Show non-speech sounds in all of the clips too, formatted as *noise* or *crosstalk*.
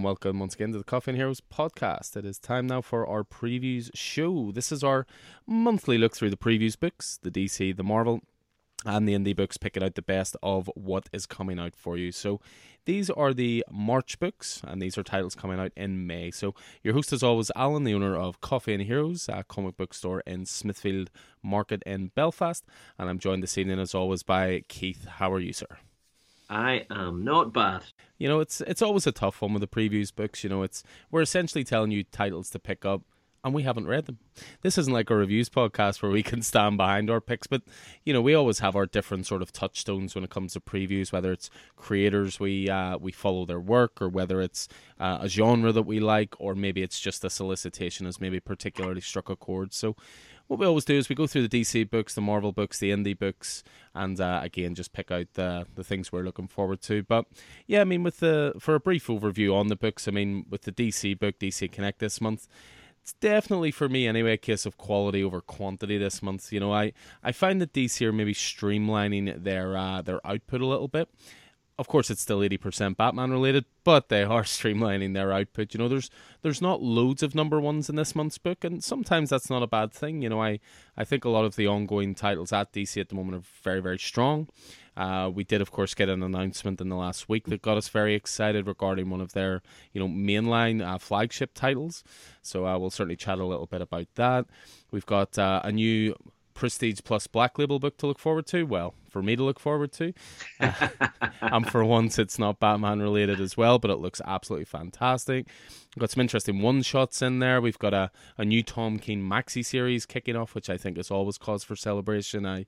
And welcome once again to the Coffee and Heroes podcast. It is time now for our previews show. This is our monthly look through the previews books, the DC, the Marvel, and the indie books, picking out the best of what is coming out for you. So these are the March books, and these are titles coming out in May. So your host, as always, Alan, the owner of Coffee and Heroes, a comic book store in Smithfield Market in Belfast, and I'm joined this evening, as always, by Keith. How are you, sir? I am not bad. You know, it's it's always a tough one with the previews books. You know, it's we're essentially telling you titles to pick up and we haven't read them. This isn't like a reviews podcast where we *laughs* can stand behind our picks, but you know we always have our different sort of touchstones when it comes to previews. Whether it's creators we uh, we follow their work, or whether it's uh, a genre that we like, or maybe it's just a solicitation has maybe particularly struck a chord. So what we always do is we go through the DC books, the Marvel books, the indie books, and uh, again just pick out the the things we're looking forward to. But yeah, I mean, with the for a brief overview on the books, I mean, with the DC book, DC Connect this month it's definitely for me anyway a case of quality over quantity this month. You know, I I find that DC are maybe streamlining their uh, their output a little bit. Of course, it's still eighty percent Batman related, but they are *laughs* streamlining their output. You know, there's there's not loads of number ones in this month's book, and sometimes that's not a bad thing. You know, I I think a lot of the ongoing titles at DC at the moment are very very strong. Uh, we did, of course, get an announcement in the last week that got us very excited regarding one of their, you know, mainline uh, flagship titles. So uh, we'll certainly chat a little bit about that. We've got uh, a new Prestige Plus Black Label book to look forward to. Well, for me to look forward to. *laughs* *laughs* and for once, it's not Batman related as well, but it looks absolutely fantastic. We've got some interesting one shots in there. We've got a, a new Tom King maxi series kicking off, which I think is always cause for celebration. I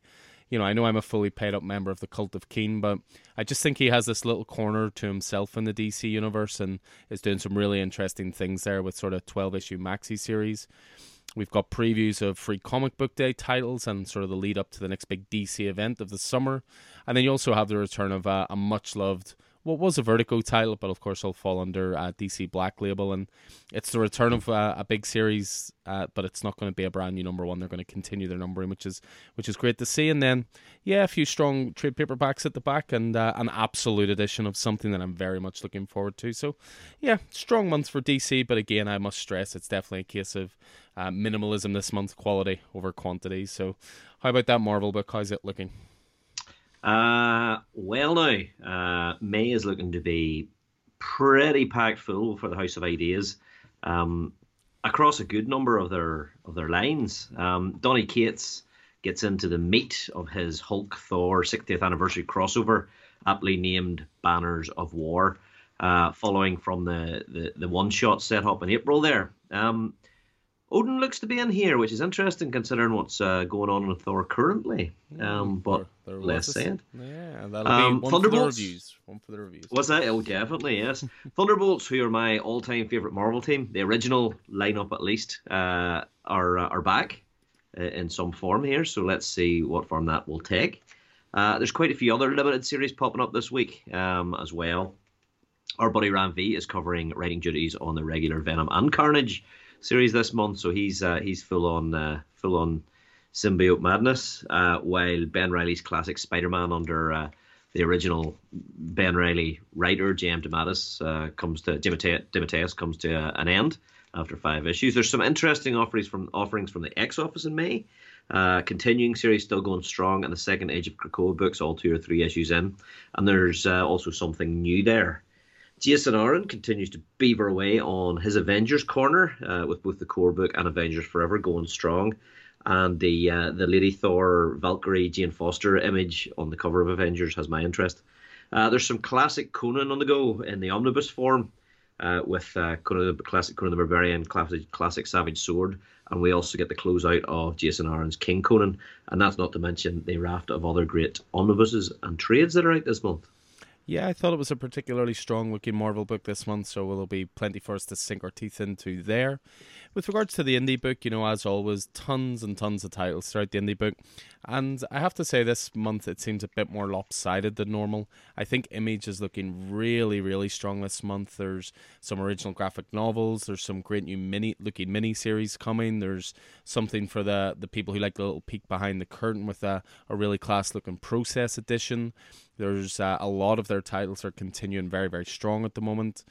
you know, I know I'm a fully paid up member of the Cult of King, but I just think he has this little corner to himself in the DC universe and is doing some really interesting things there with sort of 12 issue maxi series. We've got previews of free comic book day titles and sort of the lead up to the next big DC event of the summer. And then you also have the return of uh, a much loved what was a Vertigo title, but of course it'll fall under uh, DC Black Label, and it's the return of uh, a big series, uh, but it's not going to be a brand new number one. They're going to continue their numbering, which is which is great to see. And then, yeah, a few strong trade paperbacks at the back, and uh, an absolute edition of something that I'm very much looking forward to. So, yeah, strong month for DC, but again, I must stress it's definitely a case of uh, minimalism this month, quality over quantity. So, how about that Marvel book? How's it looking? Uh, well, now uh, May is looking to be pretty packed full for the House of Ideas um, across a good number of their of their lines. Um, Donny Cates gets into the meat of his Hulk Thor 60th anniversary crossover, aptly named Banners of War, uh, following from the, the, the one shot set up in April there. Um, Odin looks to be in here, which is interesting considering what's uh, going on with Thor currently. Um, but there, there less said. Yeah, that'll um, be one Thunderbolts. For the reviews. One for the reviews. Was that? Oh, definitely yes. *laughs* Thunderbolts, who are my all-time favorite Marvel team, the original lineup at least, uh, are uh, are back uh, in some form here. So let's see what form that will take. Uh, there's quite a few other limited series popping up this week um, as well. Our buddy Ram V is covering writing duties on the regular Venom and Carnage series this month, so he's uh, he's full on uh, full on symbiote madness. Uh, while Ben Reilly's classic Spider-Man under uh, the original Ben Reilly writer J.M. DeMatteis uh, comes to DeMatteis comes to an end after five issues. There's some interesting offerings from offerings from the X Office in May. Uh, continuing series still going strong, and the second Age of Krakoa books, all two or three issues in, and there's uh, also something new there. Jason Aaron continues to beaver away on his Avengers corner uh, with both the core book and Avengers Forever going strong. And the uh, the Lady Thor Valkyrie Jane Foster image on the cover of Avengers has my interest. Uh, there's some classic Conan on the go in the omnibus form uh, with uh, Conan the classic Conan the Barbarian, classic, classic Savage Sword, and we also get the closeout of Jason Aaron's King Conan, and that's not to mention the raft of other great omnibuses and trades that are out this month. Yeah, I thought it was a particularly strong looking Marvel book this month, so there'll be plenty for us to sink our teeth into there. With regards to the indie book, you know, as always, tons and tons of titles throughout the indie book. And I have to say, this month it seems a bit more lopsided than normal. I think Image is looking really, really strong this month. There's some original graphic novels. There's some great new mini looking mini series coming. There's something for the the people who like the little peek behind the curtain with a, a really class looking process edition. There's uh, a lot of their titles are continuing very, very strong at the moment.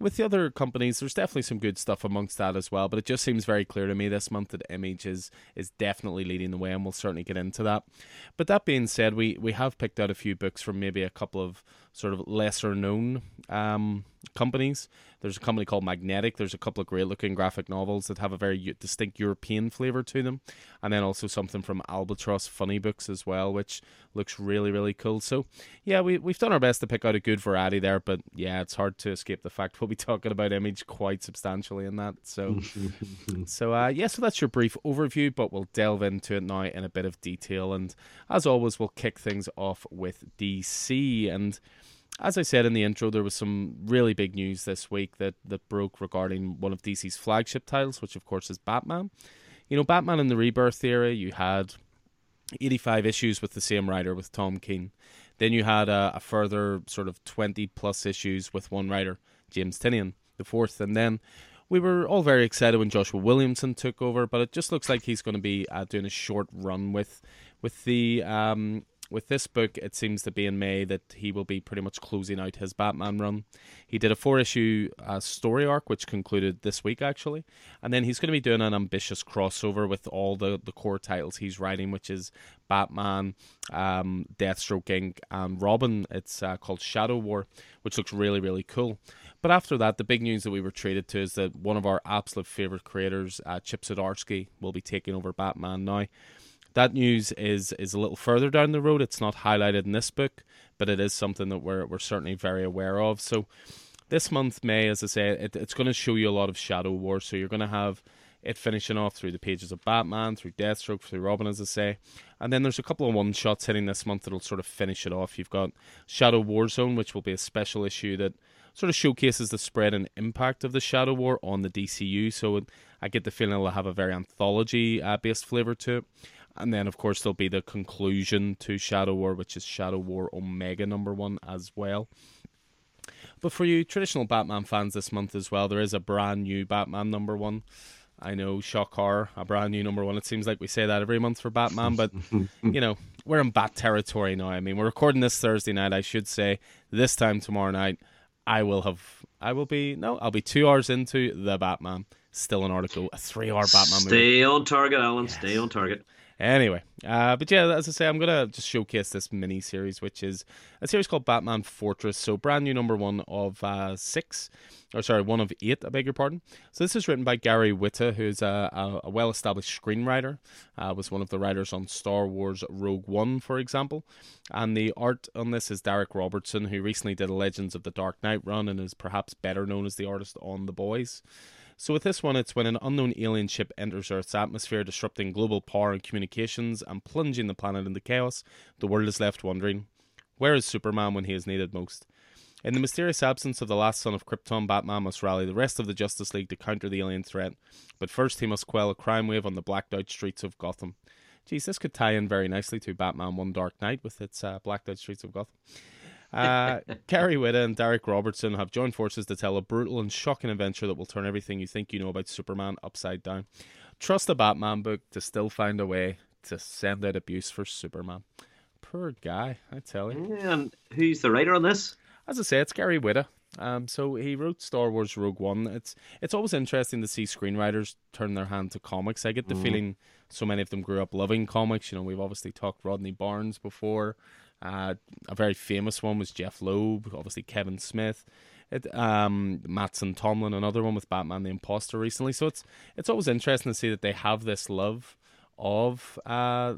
With the other companies, there's definitely some good stuff amongst that as well. But it just seems very clear to me this month that Image is is definitely leading the way, and we'll certainly get into that. But that being said, we we have picked out a few books from maybe a couple of sort of lesser known um, companies. There's a company called Magnetic. There's a couple of great looking graphic novels that have a very distinct European flavor to them, and then also something from Albatross Funny Books as well, which looks really really cool. So yeah, we we've done our best to pick out a good variety there, but yeah, it's hard to escape the fact *laughs* we'll be talking about Image quite substantially in that. So *laughs* so uh, yeah, so that's your brief overview, but we'll delve into it now in a bit of detail, and as always, we'll kick things off with DC and as I said in the intro, there was some really big news this week that, that broke regarding one of DC's flagship titles, which of course is Batman. You know, Batman in the Rebirth era, you had 85 issues with the same writer, with Tom King. Then you had a, a further sort of 20 plus issues with one writer, James Tynion, the fourth. And then we were all very excited when Joshua Williamson took over, but it just looks like he's going to be uh, doing a short run with with the um, with this book, it seems to be in May that he will be pretty much closing out his Batman run. He did a four issue uh, story arc, which concluded this week, actually. And then he's going to be doing an ambitious crossover with all the, the core titles he's writing, which is Batman, um, Deathstroke Inc., and Robin. It's uh, called Shadow War, which looks really, really cool. But after that, the big news that we were treated to is that one of our absolute favorite creators, uh, Chip Zdarsky, will be taking over Batman now. That news is is a little further down the road. It's not highlighted in this book, but it is something that we're we're certainly very aware of. So this month, May, as I say, it, it's going to show you a lot of Shadow War. So you're going to have it finishing off through the pages of Batman, through Deathstroke, through Robin, as I say. And then there's a couple of one shots hitting this month that'll sort of finish it off. You've got Shadow War Zone, which will be a special issue that sort of showcases the spread and impact of the Shadow War on the DCU. So I get the feeling it'll have a very anthology uh, based flavor to it. And then, of course, there'll be the conclusion to Shadow War, which is Shadow War Omega number one as well. But for you traditional Batman fans this month as well, there is a brand new Batman number one. I know, shock horror, a brand new number one. It seems like we say that every month for Batman, but *laughs* you know, we're in bat territory now. I mean, we're recording this Thursday night. I should say this time tomorrow night, I will have, I will be no, I'll be two hours into the Batman. Still an article, a three-hour Batman Stay movie. Stay on target, Alan. Yes. Stay on target. Anyway, uh, but yeah, as I say, I'm gonna just showcase this mini series, which is a series called Batman Fortress. So brand new number one of uh, six, or sorry, one of eight. I beg your pardon. So this is written by Gary Whitta, who's a, a, a well-established screenwriter. Uh, was one of the writers on Star Wars Rogue One, for example. And the art on this is Darick Robertson, who recently did a Legends of the Dark Knight run and is perhaps better known as the artist on The Boys. So, with this one, it's when an unknown alien ship enters Earth's atmosphere, disrupting global power and communications and plunging the planet into chaos. The world is left wondering where is Superman when he is needed most? In the mysterious absence of the last son of Krypton, Batman must rally the rest of the Justice League to counter the alien threat. But first, he must quell a crime wave on the blacked out streets of Gotham. Geez, this could tie in very nicely to Batman One Dark Night with its uh, blacked out streets of Gotham. Uh, Gary Whitta and Darick Robertson have joined forces to tell a brutal and shocking adventure that will turn everything you think you know about Superman upside down. Trust a Batman book to still find a way to send out abuse for Superman. Poor guy, I tell you. And who's the writer on this? As I say, it's Gary Whitta. Um, so he wrote Star Wars Rogue One. It's it's always interesting to see screenwriters turn their hand to comics. I get the mm. feeling so many of them grew up loving comics. You know, we've obviously talked Rodney Barnes before. Uh, a very famous one was Jeph Loeb, obviously Kevin Smith. It, um, Mattson Tomlin, another one with Batman the Imposter recently. So it's it's always interesting to see that they have this love of uh,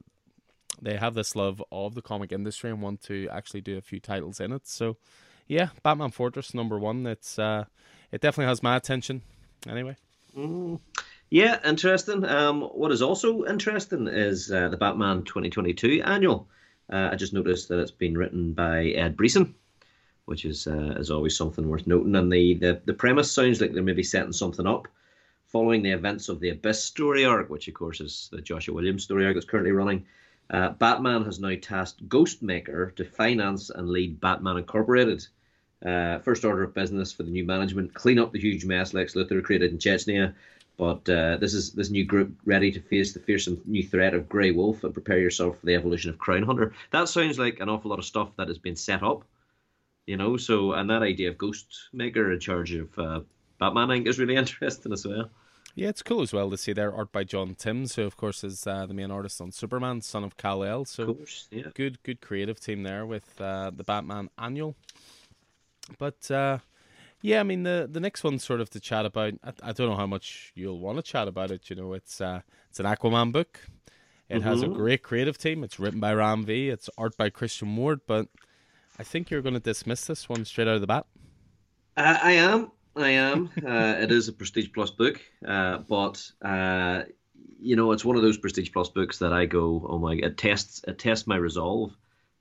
they have this love of the comic industry and want to actually do a few titles in it. So yeah, Batman Fortress number one. It's uh, it definitely has my attention. Anyway. Mm. Yeah, interesting. Um, what is also interesting is uh, the Batman 2022 annual. Uh, I just noticed that it's been written by Ed Brisson, which is uh, is always something worth noting. And the, the the premise sounds like they're maybe setting something up following the events of the Abyss story arc, which of course is the Joshua Williams story arc that's currently running. Uh, Batman has now tasked Ghostmaker to finance and lead Batman Incorporated. Uh, first order of business for the new management: clean up the huge mess Lex Luthor created in Chechnya, but uh, this is this new group ready to face the fearsome new threat of Grey Wolf and prepare yourself for the evolution of Crown Hunter. That sounds like an awful lot of stuff that has been set up You know, so and that idea of Ghost Maker in charge of uh, Batman, I think, is really *laughs* interesting as well. Yeah, it's cool as well to see their art by John Timms, who of course is uh, the main artist on Superman, son of Kal El. So course, yeah. good, good creative team there with uh, the Batman annual. But uh, yeah, I mean the the next one sort of to chat about. I, I, don't know how much you'll want to chat about it. You know, it's uh, it's an Aquaman book. It mm-hmm. has a mm-hmm. great creative team. It's written by Ram V. It's art by Christian Ward. But I think you're going to dismiss this one straight out of the bat. I am. I am. *laughs* Uh, it is a Prestige Plus book, uh, but uh, you know, it's one of those Prestige Plus books that I go, oh my, it tests it tests my resolve.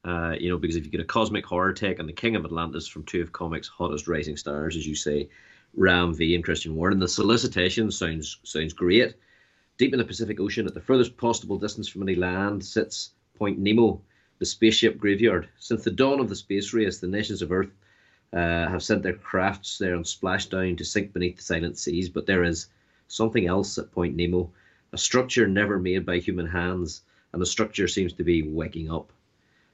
Uh, you know, because if you get a cosmic horror take on the King of Atlantis from two of comics' hottest rising stars, as you say, Ram V and Christian Ward, and the solicitation sounds sounds great. Deep in the Pacific Ocean, at the furthest possible distance from any land, sits Point Nemo, the spaceship graveyard. Since the dawn of the space race, the nations of Earth uh, have sent their crafts there on splashdown to sink beneath the silent seas. But there is something else at Point Nemo, a structure never made by human hands, and the structure seems to be waking up.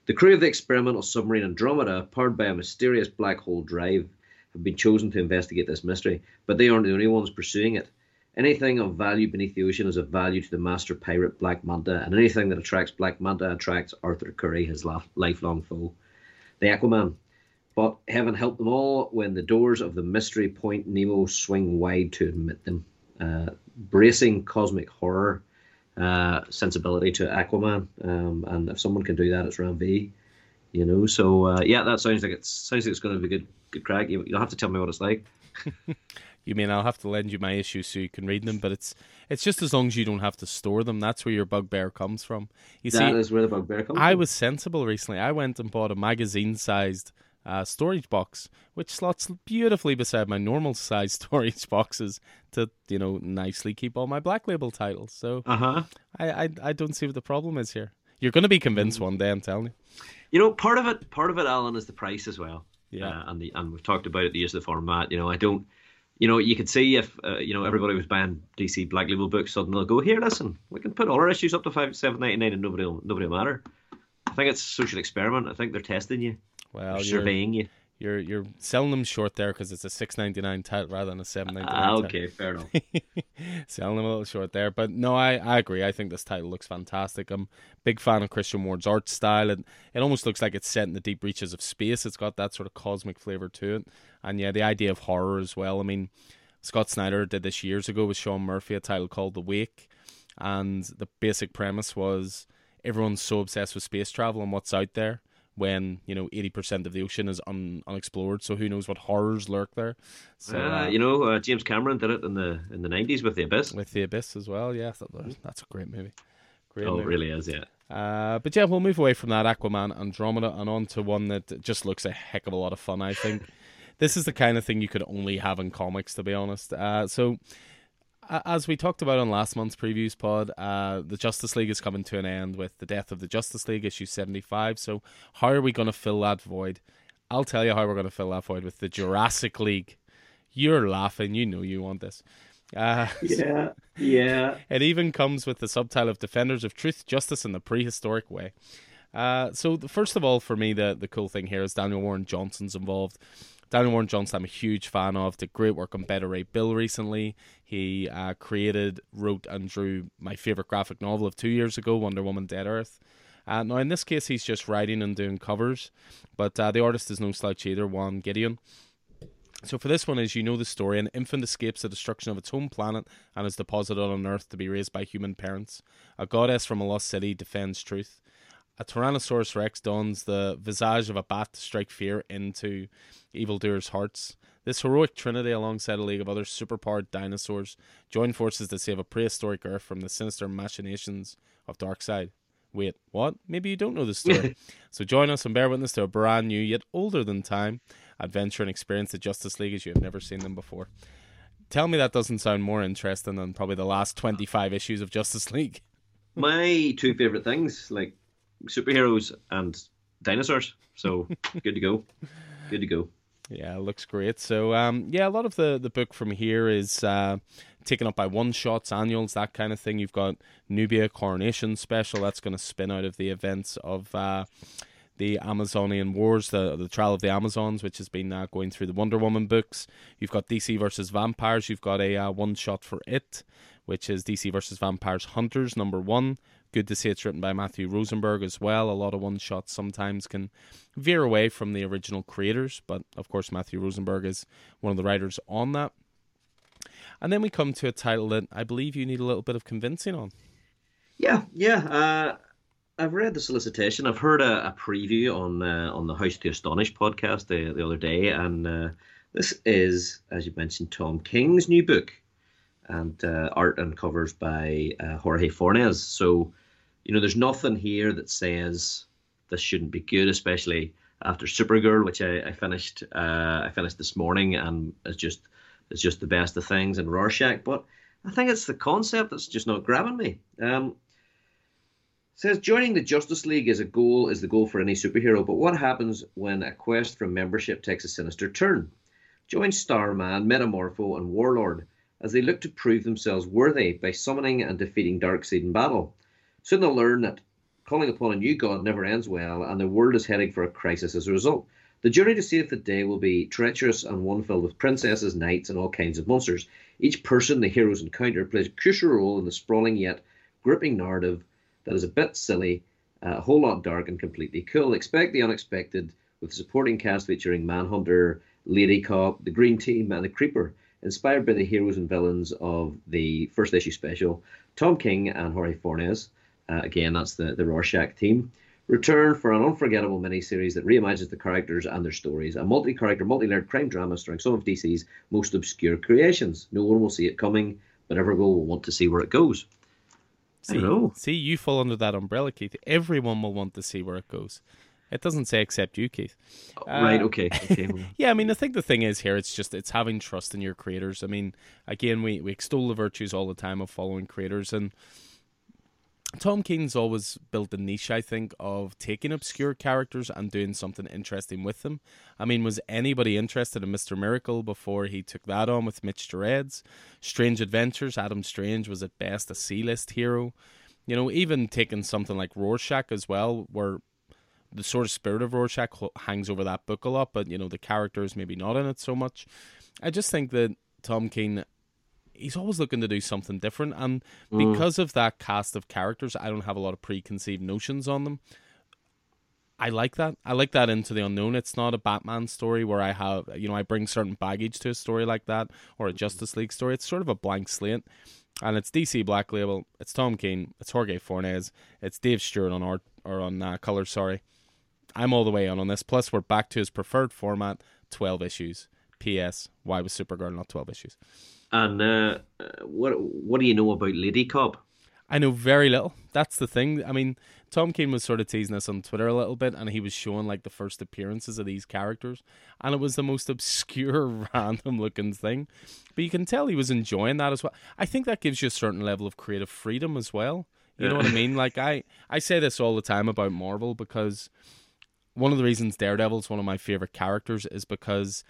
The crew of the experimental submarine Andromeda, powered by a mysterious black hole drive, have been chosen to investigate this mystery, but they aren't the only ones pursuing it. Anything of value beneath the ocean is of value to the master pirate Black Manta, and anything that attracts Black Manta attracts Arthur Curry, his lifelong foe. The Aquaman. But heaven help them all when the doors of the Mystery Point Nemo swing wide to admit them. Uh, bracing cosmic horror uh, sensibility to Aquaman, um, and if someone can do that, it's Ram V. You know, so uh, yeah, that sounds like it's sounds like it's going to be good. Good crack. You, will have to tell me what it's like. *laughs* You mean I'll have to lend you my issues so you can read them, but it's it's just as long as you don't have to store them. That's where your bugbear comes from. You that see, is where the bugbear comes. I from. was sensible recently. I went and bought a magazine-sized uh, storage box, which slots beautifully beside my normal *laughs* size storage boxes to you know nicely keep all my black label titles. So uh-huh. I, I I don't see what the problem is here. You're going to be convinced mm. one day. I'm telling you. You know, part of it, part of it, Alan, is the price as well. Yeah, uh, and the and we've talked about it, the use of the format. You know, I don't you know, you could see if uh, you know everybody was buying DC Black Label books, suddenly they'll go, "Here, listen, we can put all our issues up to five seven ninety nine, and nobody will nobody will matter." I think it's a social experiment. I think they're testing you, well, surveying you. You're you're selling them short there because it's a six ninety nine title rather than a seven ninety nine. Ah, okay, fair enough. *laughs* selling them a little short there, but no, I, I agree. I think this title looks fantastic. I'm big fan of Christian Ward's art style, and it almost looks like it's set in the deep reaches of space. It's got that sort of cosmic flavor to it, and yeah, the idea of horror as well. I mean, Scott Snyder did this years ago with Sean Murphy, a title called The Wake, and the basic premise was everyone's so obsessed with space travel and what's out there when you know eighty percent of the ocean is un- unexplored. So who knows what horrors lurk there? So uh, uh, you know, uh, James Cameron did it in the in the nineties with the Abyss. With the Abyss as well, yeah, that's a great movie. Great oh, movie. it really is, yeah. Uh, but yeah, we'll move away from that Aquaman Andromeda and on to one that just looks a heck of a lot of fun. I think *laughs* this is the kind of thing you could only have in comics, to be honest. Uh, so as we talked about on last month's previews pod, uh, the Justice League is coming to an end with the death of the Justice League, issue 75. So, how are we going to fill that void? I'll tell you how we're going to fill that void with the Jurassic League. You're laughing. You know you want this. Uh, *laughs* yeah, yeah. It even comes with the subtitle of Defenders of Truth, Justice and the Prehistoric Way. Uh, so, first of all, for me, the, the cool thing here is Daniel Warren Johnson's involved. Daniel Warren Johnson, I'm a huge fan of. Did great work on Beta Ray Bill recently. He uh, created, wrote, and drew my favorite graphic novel of two years ago, Wonder Woman Dead Earth. Uh, now, in this case, he's just writing and doing covers, but uh, the artist is no slouch either, Juan Gedeon. So for this one, as you know the story, an infant escapes the destruction of its home planet and is deposited on Earth to be raised by human parents. A goddess from a lost city defends truth. A Tyrannosaurus Rex dons the visage of a bat to strike fear into evildoers' hearts. This heroic trinity, alongside a league of other superpowered dinosaurs, join forces to save a prehistoric Earth from the sinister machinations of Darkseid. Wait, what? Maybe you don't know the story. *laughs* so join us and bear witness to a brand new, yet older than time, adventure and experience the Justice League as you have never seen them before. Tell me that doesn't sound more interesting than probably the last 25 issues of Justice League. My two favorite things, like superheroes and dinosaurs. So *laughs* good to go. Good to go. Yeah, looks great. So, um, yeah, a lot of the, the book from here is uh, taken up by one shots, annuals, that kind of thing. You've got Nubia Coronation Special that's going to spin out of the events of uh, the Amazonian Wars, the the Trial of the Amazons, which has been uh, going through the Wonder Woman books. You've got DC versus Vampires. You've got a uh, one shot for it, which is DC versus Vampires Hunters number one. Good to see it's written by Matthew Rosenberg as well. A lot of one shots sometimes can veer away from the original creators, but of course Matthew Rosenberg is one of the writers on that. And then we come to a title that I believe you need a little bit of convincing on. Yeah, yeah. Uh, I've read the solicitation. I've heard a, a preview on uh, on the House to Astonish podcast the, the other day, and uh, this is, as you mentioned, Tom King's new book, and uh, art and covers by uh, Jorge Fornes. So, you know, there's nothing here that says this shouldn't be good, especially after Supergirl, which I, I finished. Uh, I finished this morning, and it's just it's just the best of things, in Rorschach. But I think it's the concept that's just not grabbing me. Um, says joining the Justice League is a goal is the goal for any superhero, but what happens when a quest for membership takes a sinister turn? Join Starman, Metamorpho, and Warlord as they look to prove themselves worthy by summoning and defeating Darkseid in battle. Soon they'll learn that calling upon a new god never ends well, and the world is heading for a crisis as a result. The journey to save the day will be treacherous and one filled with princesses, knights, and all kinds of monsters. Each person the heroes encounter plays a crucial role in the sprawling yet gripping narrative that is a bit silly, a whole lot dark, and completely cool. Expect the unexpected with a supporting cast featuring Manhunter, Lady Cop, the Green Team, and the Creeper. Inspired by the heroes and villains of the first issue special, Tom King and Jorge Fornes, uh, again, that's the, the Rorschach team, return for an unforgettable miniseries that reimagines the characters and their stories. A multi character, multi layered crime drama starring some of DC's most obscure creations. No one will see it coming, but everyone will want to see where it goes. See, see, you fall under that umbrella, Keith. Everyone will want to see where it goes. It doesn't say except you, Keith. Uh, right. Okay. Okay. *laughs* yeah. I mean, I think the thing is here, it's just it's having trust in your creators. I mean, again, we we extol the virtues all the time of following creators, and Tom King's always built a niche, I think, of taking obscure characters and doing something interesting with them. I mean, was anybody interested in Mr. Miracle before he took that on with Mitch Gerads? Strange Adventures, Adam Strange was at best a C list hero. You know, even taking something like Rorschach as well, where the sort of spirit of Rorschach hangs over that book a lot, but, you know, the characters maybe not in it so much. I just think that Tom King he's always looking to do something different. And mm. because of that cast of characters i don't have a lot of preconceived notions on them. I like that. I like that into the unknown. It's not a batman story where i have you know i bring certain baggage to a story like that or a justice league story. It's sort of a blank slate. And it's dc black label. It's tom king it's jorge fornes. It's dave stewart on art or on uh, color sorry. I'm all the way on on this. Plus we're back to his preferred format 12 issues. Ps why was supergirl not 12 issues and uh, what what do you know about Lady Cop? I know very little. That's the thing. I mean, Tom King was sort of teasing us on Twitter a little bit, and he was showing like the first appearances of these characters, and it was the most obscure, *laughs* random looking thing. But you can tell he was enjoying that as well. I think that gives you a certain level of creative freedom as well. You know what I mean? Like I, I say this all the time about Marvel because one of the reasons Daredevil is one of my favorite characters is because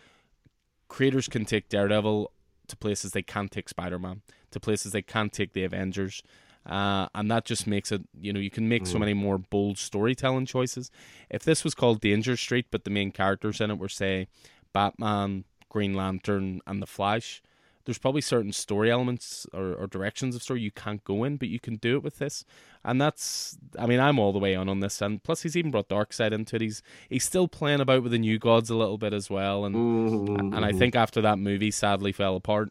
creators can take Daredevil to places they can't take Spider Man, to places they can't take the Avengers. Uh, and that just makes it, you know, you can make mm. so many more bold storytelling choices. If this was called Danger Street, but the main characters in it were, say, Batman, Green Lantern, and The Flash, there's probably certain story elements or, or, directions of story you can't go in, but you can do it with this. And that's, I mean, I'm all the way on on this. And plus, he's even brought Darkseid into it. He's he's still playing about with the new gods a little bit as well. And mm-hmm. and I think after that movie sadly fell apart,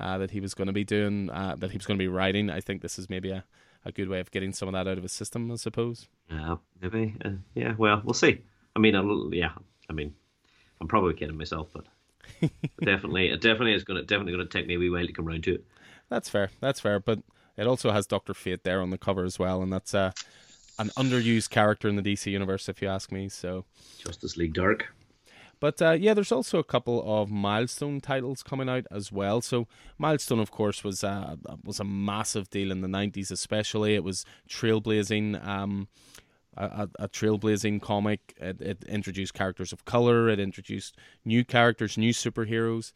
uh, that he was going to be doing, uh, that he was going to be writing, I think this is maybe a, a good way of getting some of that out of his system, I suppose. Yeah, maybe. Uh, yeah, well, we'll see. I mean, I'll, yeah, I mean, I'm probably kidding myself, but definitely, it definitely is going to definitely going to take me a wee while to come around to it. That's fair. That's fair. But it also has Doctor Fate there on the cover as well, and that's uh, an underused character in the DC universe, if you ask me. So Justice League Dark. But uh, yeah, there's also a couple of milestone titles coming out as well. So milestone, of course, was uh, was a massive deal in the '90s, especially. It was trailblazing. Um, a, a, trailblazing comic. It, it, introduced characters of color. It introduced new characters, new superheroes.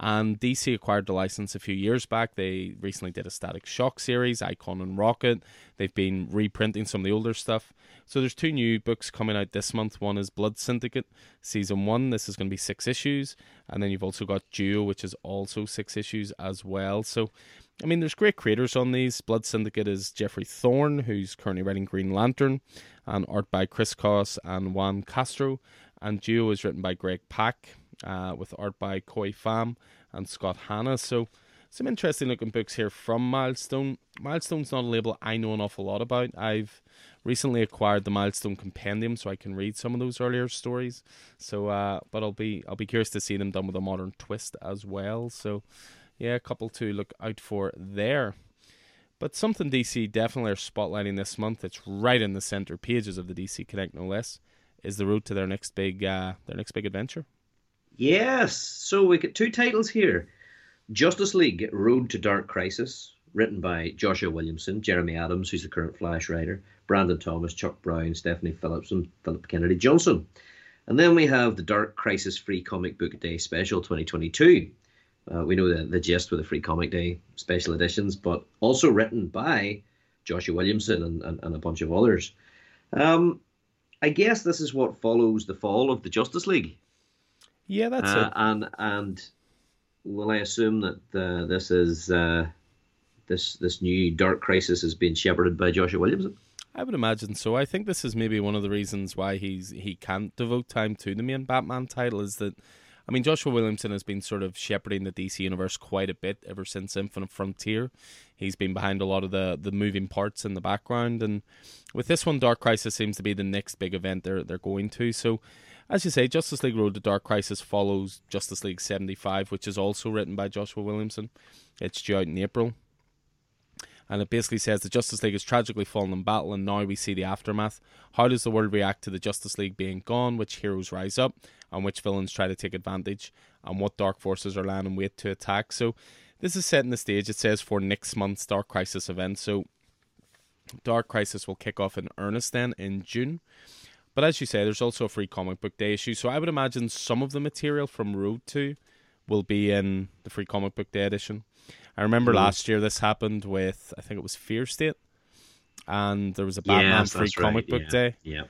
And DC acquired the license a few years back. They recently did a Static Shock series, Icon and Rocket. They've been reprinting some of the older stuff. So there's two new books coming out this month. One is Blood Syndicate, Season 1. This is going to be six issues. And then you've also got Duo, which is also six issues as well. So, I mean, there's great creators on these. Blood Syndicate is Geoffrey Thorne, who's currently writing Green Lantern, and art by Chris Cos and Juan Castro. And Duo is written by Greg Pak, uh, with art by Khoi Pham and Scott Hanna. So some interesting looking books here from Milestone. Milestone's not a label I know an awful lot about. I've recently acquired the Milestone Compendium, so I can read some of those earlier stories. So, uh, but I'll be I'll be curious to see them done with a modern twist as well. So, yeah, a couple to look out for there. But something DC definitely are spotlighting this month. It's right in the center pages of the DC Connect, no less. Is the road to their next big uh, their next big adventure? Yes. So we get two titles here Justice League Road to Dark Crisis, written by Joshua Williamson, Jeremy Adams, who's the current Flash writer, Brandon Thomas, Chuck Brown, Stephanie Phillips, and Philip Kennedy Johnson. And then we have the Dark Crisis Free Comic Book Day Special 2022. Uh, we know the, the gist with the Free Comic Day special editions, but also written by Joshua Williamson and, and, and a bunch of others. Um, I guess this is what follows the fall of the Justice League. Yeah, that's uh, it. And and will I assume that uh, this is uh, this this new Dark Crisis is being shepherded by Joshua Williamson? I would imagine so. I think this is maybe one of the reasons why he's he can't devote time to the main Batman title is that I mean Joshua Williamson has been sort of shepherding the DC universe quite a bit ever since Infinite Frontier. He's been behind a lot of the the moving parts in the background and with this one Dark Crisis seems to be the next big event they're they're going to. So as you say, Justice League Road to Dark Crisis follows Justice League 75, which is also written by Joshua Williamson. It's due out in April. And it basically says the Justice League has tragically fallen in battle, and now we see the aftermath. How does the world react to the Justice League being gone? Which heroes rise up, and which villains try to take advantage? And what dark forces are lying in wait to attack? So, this is setting the stage, it says, for next month's Dark Crisis event. So, Dark Crisis will kick off in earnest then in June. But as you say, there's also a free comic book day issue, so I would imagine some of the material from Road to will be in the free comic book day edition. I remember mm-hmm. last year this happened with I think it was Fear State, and there was a Batman yes, free comic right. book yeah. day. Yeah,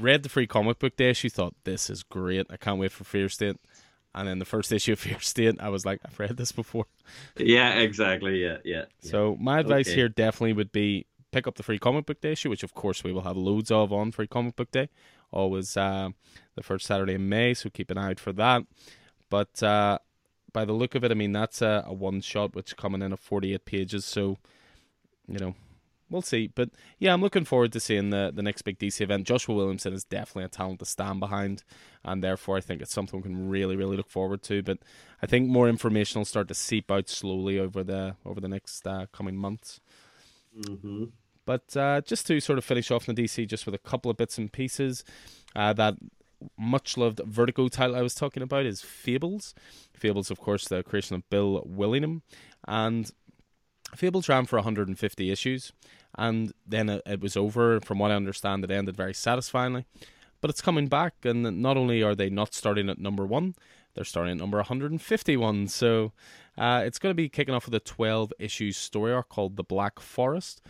read the free comic book day issue, thought this is great. I can't wait for Fear State. And then the first issue of *laughs* Fear State, I was like, I've read this before. Yeah, exactly. Yeah, yeah. So my advice okay. here definitely would be pick up the free comic book day issue, which of course we will have loads of on free comic book day always uh, the first Saturday in May, so keep an eye out for that. But uh, by the look of it, I mean that's a, a one shot which coming in at forty eight pages, so you know we'll see. But yeah, I'm looking forward to seeing the the next big DC event. Joshua Williamson is definitely a talent to stand behind, and therefore I think it's something we can really really look forward to. But I think more information will start to seep out slowly over the over the next uh, coming months. Mm-hmm. But uh, just to sort of finish off in the DC, just with a couple of bits and pieces, uh, that much loved Vertigo title I was talking about is Fables. Fables, of course, the creation of Bill Willingham, and Fables ran for 150 issues, and then it, was over. From what I understand, it ended very satisfyingly. But it's coming back, and not only are they not starting at number one, they're starting at number 151. So uh, it's going to be kicking off with a 12 issue story arc called The Black Forest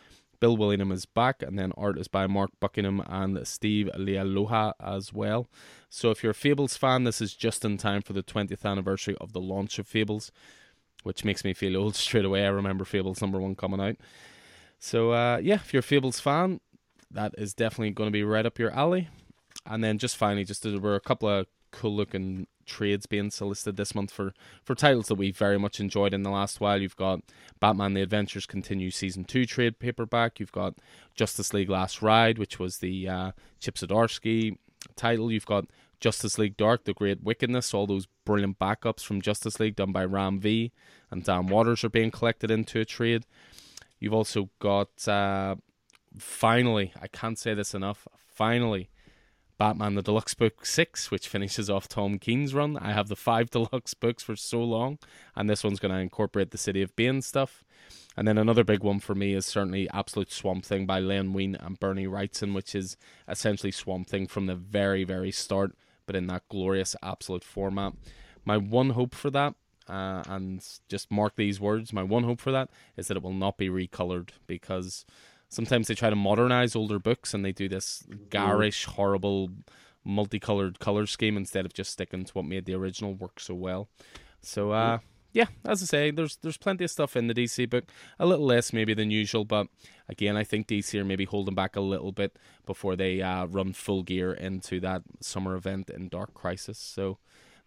Bill Willingham is back, and then art is by Mark Buckingham and Steve Leialoha as well. So if you're a Fables fan, this is just in time for the 20th anniversary of the launch of Fables, which makes me feel old *laughs* straight away. I remember Fables number one coming out. So uh, yeah, if you're a Fables fan, that is definitely going to be right up your alley. And then just finally, just there were a couple of cool looking trades being solicited this month for, for titles that we very much enjoyed in the last while. You've got Batman The Adventures Continue Season 2 trade paperback. You've got Justice League Last Ride, which was the uh, Chip Zdarsky title. You've got Justice League Dark, The Great Wickedness, all those brilliant backups from Justice League done by Ram V and Dan Watters are being collected into a trade. You've also got, uh, finally, I can't say this enough, finally, Batman the Deluxe Book 6, which finishes off Tom King's run. I have the five *laughs* deluxe books for so long, and this one's going to incorporate the City of Bane stuff. And then another big one for me is certainly Absolute Swamp Thing by Len Wein and Bernie Wrightson, which is essentially Swamp Thing from the very, very start, but in that glorious absolute format. My one hope for that, uh, and just mark these words. My one hope for that is that it will not be recolored because sometimes they try to modernize older books and they do this garish, horrible, multicolored color scheme instead of just sticking to what made the original work so well. So, uh, yeah, as I say, there's there's plenty of stuff in the DC book, a little less maybe than usual, but again, I think DC are maybe holding back a little bit before they uh, run full gear into that summer event in Dark Crisis. So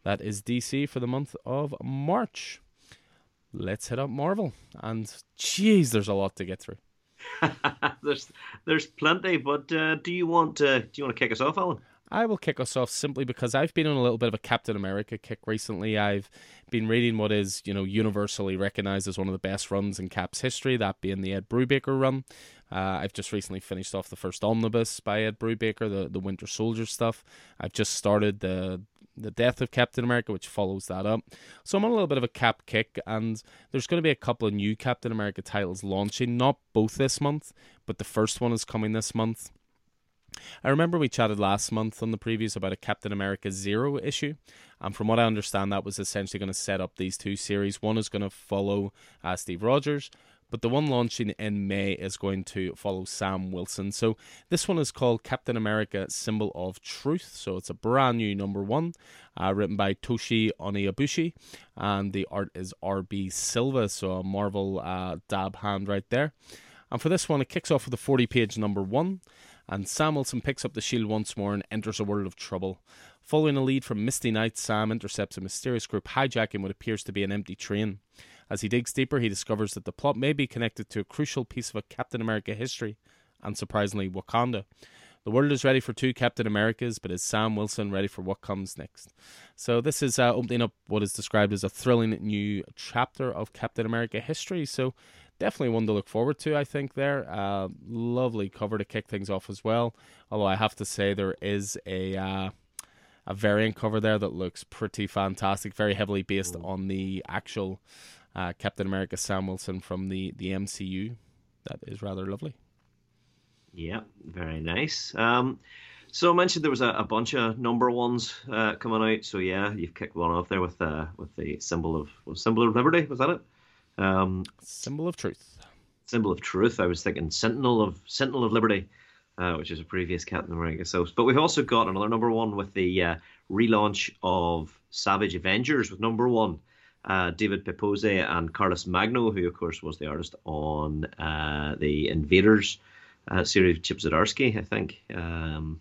that is DC for the month of March. Let's hit up Marvel, and jeez, there's a lot to get through. *laughs* there's there's plenty, but uh, do you want to do you want to kick us off, Alan? I will kick us off simply because I've been on a little bit of a Captain America kick recently. I've been reading what is, you know, universally recognized as one of the best runs in Cap's history, that being the Ed Brubaker run. Uh, I've just recently finished off the first omnibus by Ed Brubaker, the the Winter Soldier stuff. I've just started the the death of Captain America, which follows that up. So I'm on a little bit of a cap kick, and there's going to be a couple of new Captain America titles launching. Not both this month, but the first one is coming this month. I remember we chatted last month on the previews about a Captain America Zero issue, and from what I understand, that was essentially going to set up these two series. One is going to follow uh, Steve Rogers, but the one launching in May is going to follow Sam Wilson. So this one is called Captain America Symbol of Truth. So it's a brand new number one, uh, written by Tochi Onyebuchi, and the art is RB Silva. So a Marvel uh, dab hand right there. And for this one, it kicks off with a 40 page number one and Sam Wilson picks up the shield once more and enters a world of trouble. Following a lead from Misty Knight, Sam intercepts a mysterious group hijacking what appears to be an empty train. As he digs deeper, he discovers that the plot may be connected to a crucial piece of a Captain America history, and surprisingly, Wakanda. The world is ready for two Captain Americas, but is Sam Wilson ready for what comes next? So, this is uh, opening up what is described as a thrilling new chapter of Captain America history. So, definitely one to look forward to. I think there, uh, lovely cover to kick things off as well. Although I have to say there is a uh, a variant cover there that looks pretty fantastic, very heavily based Ooh. on the actual uh, Captain America Sam Wilson from the the MCU. That is rather lovely. Yeah, very nice. Um, so I mentioned there was a, a bunch of number ones uh, coming out. So yeah, you've kicked one off there with uh, with the symbol of symbol of liberty. Was that it? Um, symbol of truth. Symbol of truth. I was thinking Sentinel of Sentinel of Liberty, uh, which is a previous Captain America. So, but we've also got another number one with the uh, relaunch of Savage Avengers with number one. Uh, David Pepose and Carlos Magno, who of course was the artist on uh, the Invaders uh, series, Chip Zdarsky, I think. Um,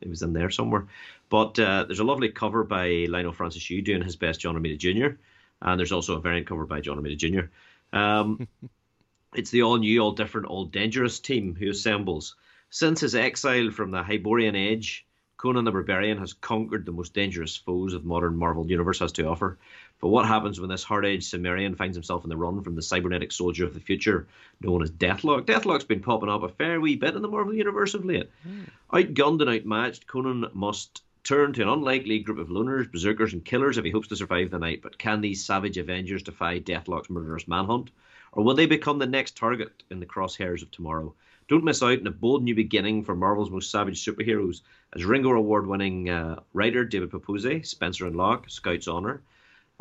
it was in there somewhere. But uh, there's a lovely cover by Lionel Francis Yu doing his best John Romita Jr and there's also a variant cover by John Romita Jr. Um, *laughs* it's the all new, all different, all dangerous team who assembles. Since his exile from the Hyborian Age, Conan the Barbarian has conquered the most dangerous foes of modern Marvel Universe has to offer. But what happens when this hard-edged Cimmerian finds himself in the run from the cybernetic soldier of the future, known as Deathlok? Deathlok's been popping up a fair wee bit in the Marvel Universe of late. Mm. Outgunned and outmatched, Conan must turn to an unlikely group of loners, berserkers, and killers if he hopes to survive the night. But can these savage Avengers defy Deathlok's murderous manhunt? Or will they become the next target in the crosshairs of tomorrow? Don't miss out on a bold new beginning for Marvel's most savage superheroes as Ringo Award winning uh, writer David Pepose, Spencer and Locke, Scout's Honor,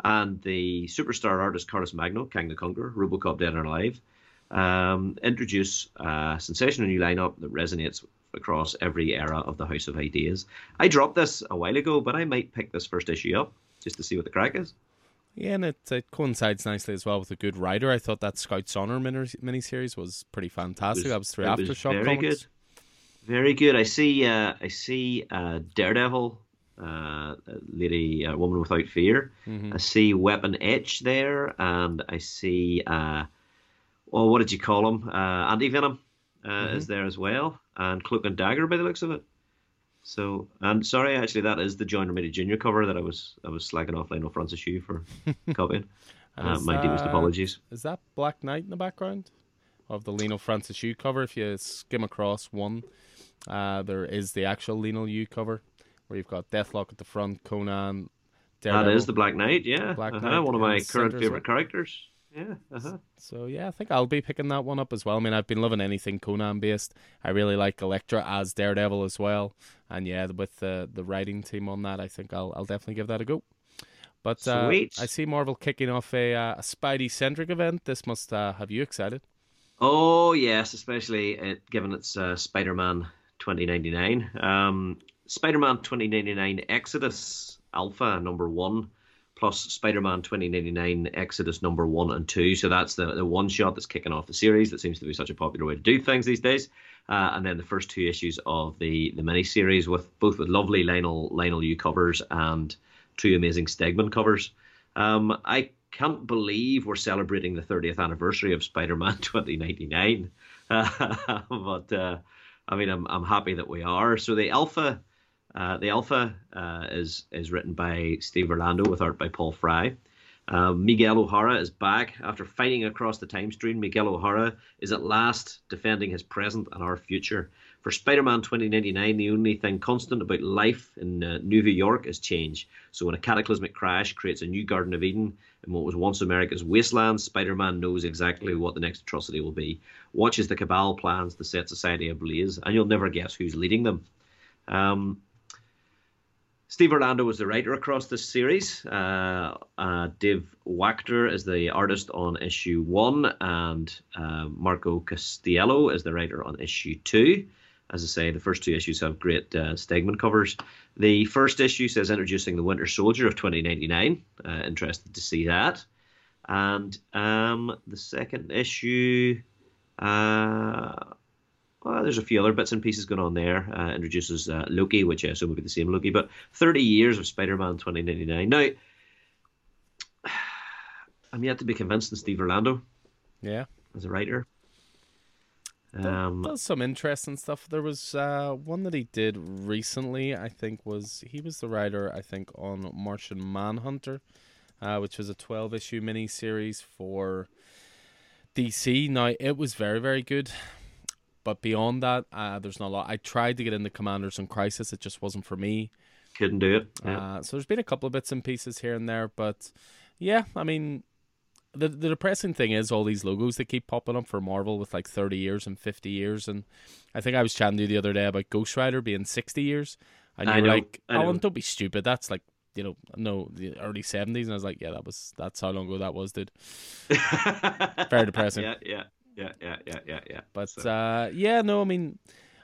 and the superstar artist Carlos Magno, Kang the Conqueror, Robocop Dead or Alive, um, introduce a sensational new lineup that resonates across every era of the House of Ideas. I dropped this a while ago, but I might pick this first issue up just to see what the crack is. Yeah, and it, it coincides nicely as well with a good writer. I thought that Scout's Honor mini series was pretty fantastic. Was, that was through Aftershock very Good. Very good. I see. Uh, I see uh, Daredevil, uh, lady, uh, woman without fear. Mm-hmm. I see Weapon H there, and I see. Uh, well, what did you call him? Uh, Anti Venom uh, mm-hmm. is there as well and Cloak and Dagger by the looks of it. So, and sorry, actually, that is the John Romita Jr. cover that I was I was slagging off Lionel Francis Yu for *laughs* copying. Uh, my deepest apologies. Is that Black Knight in the background of the Lionel Francis Yu cover? If you skim across one, uh, there is the actual Lionel Yu cover where you've got Deathlok at the front, Conan. Daredevil, that is the Black Knight, yeah. Black uh-huh, Knight one of my current favorite characters. Yeah. Uh-huh. So yeah, I think I'll be picking that one up as well. I mean, I've been loving anything Conan based. I really like Elektra as Daredevil as well, and yeah, with the the writing team on that, I think I'll I'll definitely give that a go. But uh, I see Marvel kicking off a, uh, a Spidey centric event. This must uh, have you excited. Oh yes, especially it, given it's uh, Spider-Man 2099. Um, Spider-Man 2099 Exodus Alpha number one, plus Spider-Man 2099 Exodus number one and two. So that's the, the one shot that's kicking off the series. That seems to be such a popular way to do things these days. Uh, and then the first two issues of the the mini series with both with lovely Leinil Leinil Yu covers and two amazing Stegman covers. Um, I can't believe we're celebrating the 30th anniversary of Spider-Man *laughs* 2099, uh, *laughs* but uh, I mean I'm I'm happy that we are. So the Alpha uh, the Alpha uh, is is written by Steve Orlando with art by Paul Fry. Uh, Miguel O'Hara is back after fighting across the time stream. Miguel O'Hara is at last defending his present and our future. For Spider-Man 2099, the only thing constant about life in uh, New York is change. So when a cataclysmic crash creates a new Garden of Eden in what was once America's wasteland, Spider-Man knows exactly what the next atrocity will be. Watches the Cabal plans to set society ablaze, and you'll never guess who's leading them. Um, Steve Orlando was the writer across this series. Uh, uh, Dave Wachter is the artist on issue one, and uh, Marco Castiello is the writer on issue two. As I say, the first two issues have great uh, Stegman covers. The first issue says introducing the Winter Soldier of 2099. Uh, interested to see that. And um, the second issue. Well, there's a few other bits and pieces going on there. Uh, introduces uh, Loki, which I assume will be the same Loki, but 30 years of Spider-Man 2099. Now, *sighs* I'm yet to be convinced in Steve Orlando. Yeah, as a writer. Um, does some interesting stuff. There was uh, one that he did recently. I think was he was the writer. I think on Martian Manhunter, uh, which was a 12 issue mini series for DC. Now it was very very good. But beyond that, uh, there's not a lot. I tried to get into Commanders and Crisis, it just wasn't for me. Couldn't do it. Yeah. Uh, so there's been a couple of bits and pieces here and there, but yeah, I mean, the the depressing thing is all these logos that keep popping up for Marvel with like 30 years and 50 years, and I think I was chatting to you the other day about Ghost Rider being 60 years, and you were like, "Oh, don't be stupid. That's like you know, no, the early seventies, and I was like, yeah, that was that's how long ago that was, dude. *laughs* Very depressing. Yeah, yeah yeah, yeah, yeah, yeah, yeah. But so. uh, yeah, no, I mean,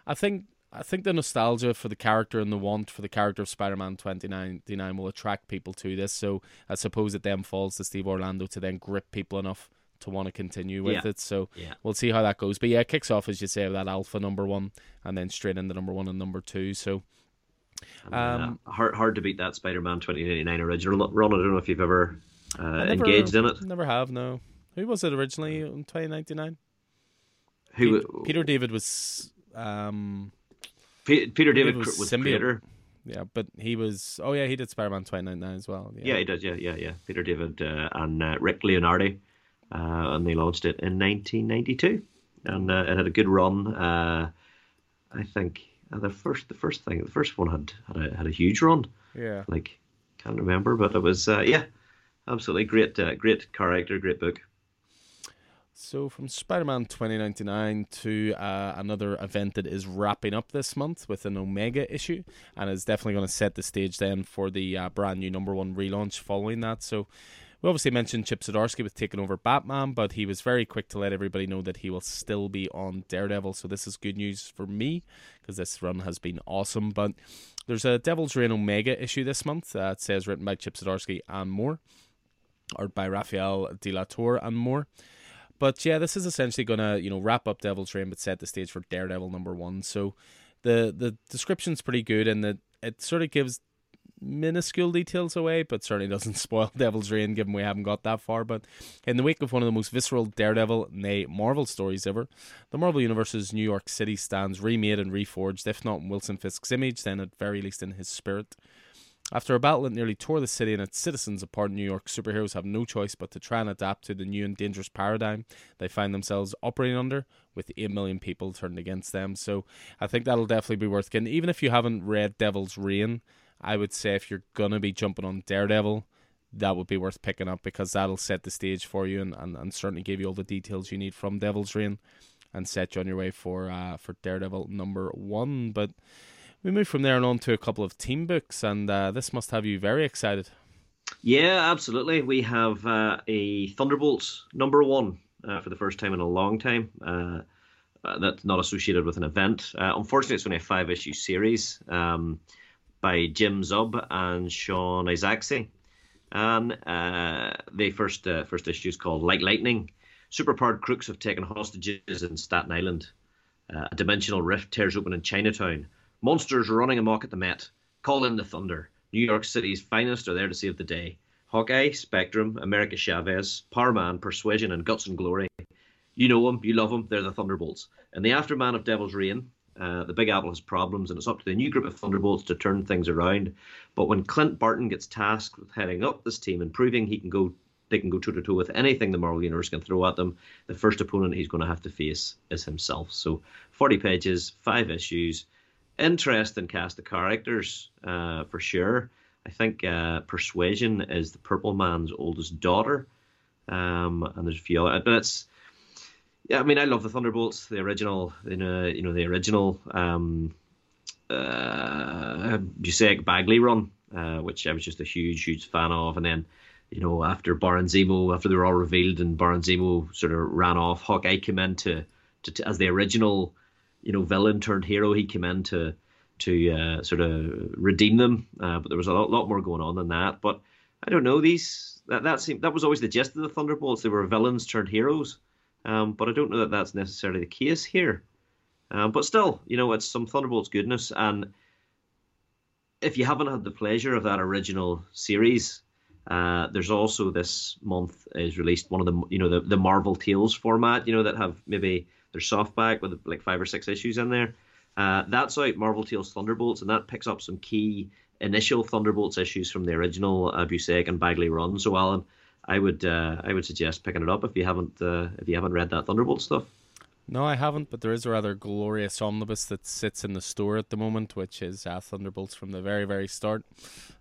I think I think the nostalgia for the character and the want for the character of Spider-Man 2099 will attract people to this. So I suppose it then falls to Steve Orlando to then grip people enough to want to continue with yeah. it. So yeah. we'll see how that goes. But yeah, it kicks off as you say with that alpha number one, and then straight into number one and number two. So. Uh, um, uh, hard, hard to beat that Spider-Man 2099 original. run. I don't know if you've ever uh, never, engaged in it. Never have, no. Who was it originally in 2099? Who Pe- Peter David was um, P- Peter David, was, was creator. Yeah, but he was. Oh yeah, he did Spider-Man 2099 as well. Yeah, yeah he did. Yeah, yeah, yeah. Peter David uh, and uh, Rick Leonardi, uh, and they launched it in 1992, and uh, it had a good run. Uh, I think uh, the first, the first thing, the first one had had a, had a huge run. Yeah, like can't remember, but it was yeah, absolutely great, great character, great book. So, from Spider Man 2099 to uh, another event that is wrapping up this month with an Omega issue, and is definitely going to set the stage then for the uh, brand new number one relaunch following that. So, we obviously mentioned Chip Zdarsky with taking over Batman, but he was very quick to let everybody know that he will still be on Daredevil. So, this is good news for me because this run has been awesome. But there's a Devil's Reign Omega issue this month. Uh, says written by Chip Zdarsky and more, or by Rafael De Latorre and more. But yeah, this is essentially gonna you know wrap up Devil's Reign, but set the stage for Daredevil number one. So the the description's pretty good, and that it sort of gives minuscule details away, but certainly doesn't *laughs* spoil Devil's Reign, given we haven't got that far. But in the wake of one of the most visceral Daredevil, nay, Marvel stories ever, the Marvel Universe's New York City stands remade and reforged, if not in Wilson Fisk's image, then at very least in his spirit. After a battle that nearly tore the city and its citizens apart, New York superheroes have no choice but to try and adapt to the new and dangerous paradigm they find themselves operating under, with 8 million people turned against them. So I think that'll definitely be worth getting. Even if you haven't read Devil's Reign, I would say if you're going to be jumping on Daredevil, that would be worth picking up because that'll set the stage for you and, and, and certainly give you all the details you need from Devil's Reign and set you on your way for uh, for Daredevil number one. But we move from there and on to a couple of team books, and uh, this must have you very excited. Yeah, absolutely. We have uh, a Thunderbolts number one uh, for the first time in a long time. Uh, uh that's not associated with an event. Uh, unfortunately, it's only a five issue series um, by Jim Zub and Sean Izaakse. And the first first issue is called Light Lightning. Superpowered crooks have taken hostages in Staten Island. a dimensional rift tears open in Chinatown. Monsters running amok at the Met. Call in the thunder. New York City's finest are there to save the day. Hawkeye, Spectrum, America Chavez, Power Man, Persuasion, and Guts and Glory. You know them, you love them, they're the Thunderbolts. In the aftermath of Devil's Reign, uh, the Big Apple has problems, and it's up to the new group of Thunderbolts to turn things around. But when Clint Barton gets tasked with heading up this team and proving he can go, they can go toe to toe with anything the Marvel Universe can throw at them, the first opponent he's going to have to face is himself. So, 40 pages, five issues interesting cast of characters uh, for sure. I think uh, Persuasion is the Purple Man's oldest daughter, um, and there's a few other. But it's yeah, I mean, I love the Thunderbolts, the original, you know, you know the original um, uh, Busiek Bagley run, uh, which I was just a huge, huge fan of, and then. You know, after Baron Zemo, after they were all revealed and Baron Zemo sort of ran off, Hawkeye came in to, to, to as the original you know villain turned hero. He came in to to uh, sort of redeem them, uh, but there was a lot, lot more going on than that. But I don't know these that that seemed that was always the gist of the Thunderbolts. They were villains turned heroes, um, but I don't know that that's necessarily the case here. Um, but still, you know, it's some Thunderbolts goodness, and if you haven't had the pleasure of that original series, uh, there's also this month is released one of the you know the, the Marvel Tales format, you know that have maybe their softback with like five or six issues in there. Uh, that's out Marvel Tales Thunderbolts, and that picks up some key initial Thunderbolts issues from the original uh, Busiek and Bagley run. So, Alan, I would uh, I would suggest picking it up if you haven't uh, if you haven't read that Thunderbolt stuff. No, I haven't, but there is a rather glorious omnibus that sits in the store at the moment, which is uh, Thunderbolts from the very, very start.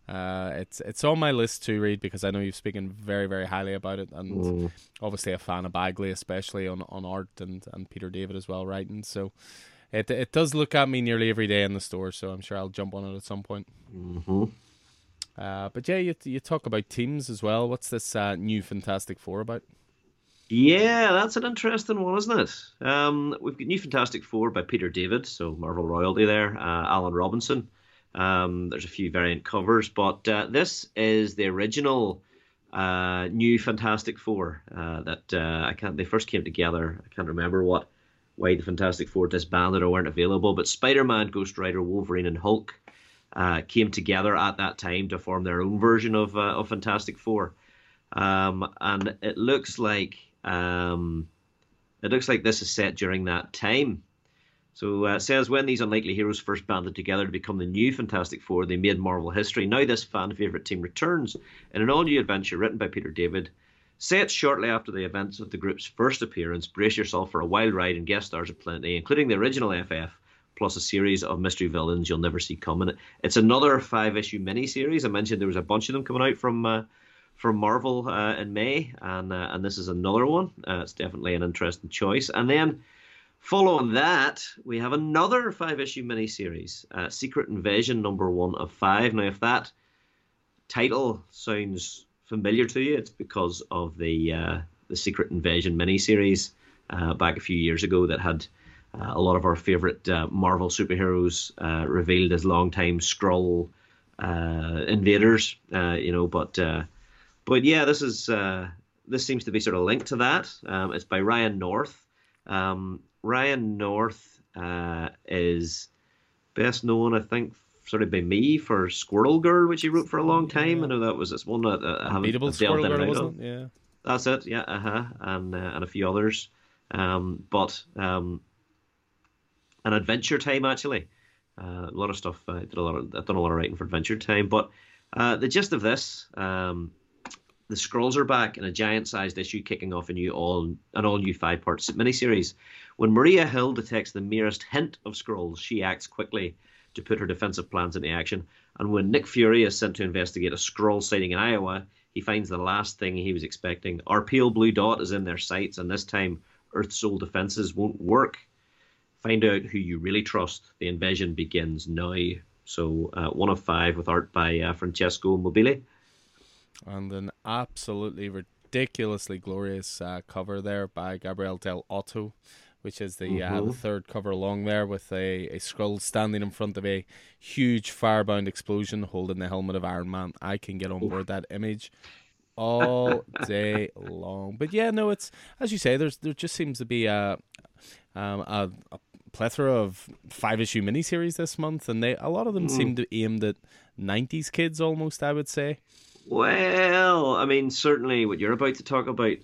Uh, it's it's on my list to read because I know you've spoken very, very highly about it, and mm. obviously a fan of Bagley, especially on, on art and, and Peter David as well writing. So it it does look at me nearly every day in the store, so I'm sure I'll jump on it at some point. Mm-hmm. Uh, but yeah, you you talk about teams as well. What's this uh, new Fantastic Four about? Yeah, that's an interesting one, isn't it? Um, we've got New Fantastic Four by Peter David, so Marvel royalty there. Uh, Alan Robinson. Um, there's a few variant covers, but uh, this is the original uh, New Fantastic Four uh, that uh, I can't. They first came together. I can't remember what why the Fantastic Four disbanded or weren't available, but Spider-Man, Ghost Rider, Wolverine, and Hulk uh, came together at that time to form their own version of of Fantastic Four. Um, and it looks like um, it looks like this is set during that time. So uh, says when these unlikely heroes first banded together to become the new Fantastic Four, they made Marvel history. Now this fan favorite team returns in an all-new adventure written by Peter David. Set shortly after the events of the group's first appearance, brace yourself for a wild ride and guest stars aplenty, including the original FF, plus a series of mystery villains you'll never see coming. It's another five-issue miniseries. I mentioned there was a bunch of them coming out from uh, from Marvel uh, in May, and uh, and this is another one. Uh, it's definitely an interesting choice. And then following that, we have another five issue miniseries, uh, Secret Invasion number one of five. Now, if that title sounds familiar to you, it's because of the uh, the Secret Invasion miniseries uh, back a few years ago that had. a lot of our favorite Marvel superheroes revealed as longtime Skrull invaders, you know, but but yeah, this is uh, this seems to be sort of linked to that. Um, it's by Ryan North. Um, Ryan North uh, is best known, I think, sort of by me for Squirrel Girl, which he wrote for a long time. Yeah. I know that was this one that uh, I haven't dealt Squirrel Girl, wasn't it? Yeah, that's it. Yeah, uh huh, and uh, and a few others. Um, but um, an Adventure Time actually. Uh, a lot of stuff. I did a lot of. I've done a lot of writing for Adventure Time, but uh, the gist of this um, the Skrulls are back in a giant-sized issue, kicking off a new all an all-new five-part miniseries. When Maria Hill detects the merest hint of Skrulls, she acts quickly to put her defensive plans into action. And when Nick Fury is sent to investigate a Skrull sighting in Iowa, he finds the last thing he was expecting. Our pale blue dot is in their sights, and this time Earth's old defenses won't work. Find out who you really trust. The invasion begins now. So, uh, one of five with art by uh, Francesco Mobili. And an absolutely ridiculously glorious uh, cover there by Gabriele Dell'Otto, which is the, mm-hmm. uh, the third cover along there with a, a Skrull standing in front of a huge firebound explosion holding the helmet of Iron Man. I can get on board that image all *laughs* day long. But yeah, no, it's as you say. There's there just seems to be a um, a, a plethora of five issue miniseries this month, and they a lot of them mm. seem to aimed at '90s kids almost. I would say. Well, I mean, certainly what you're about to talk about,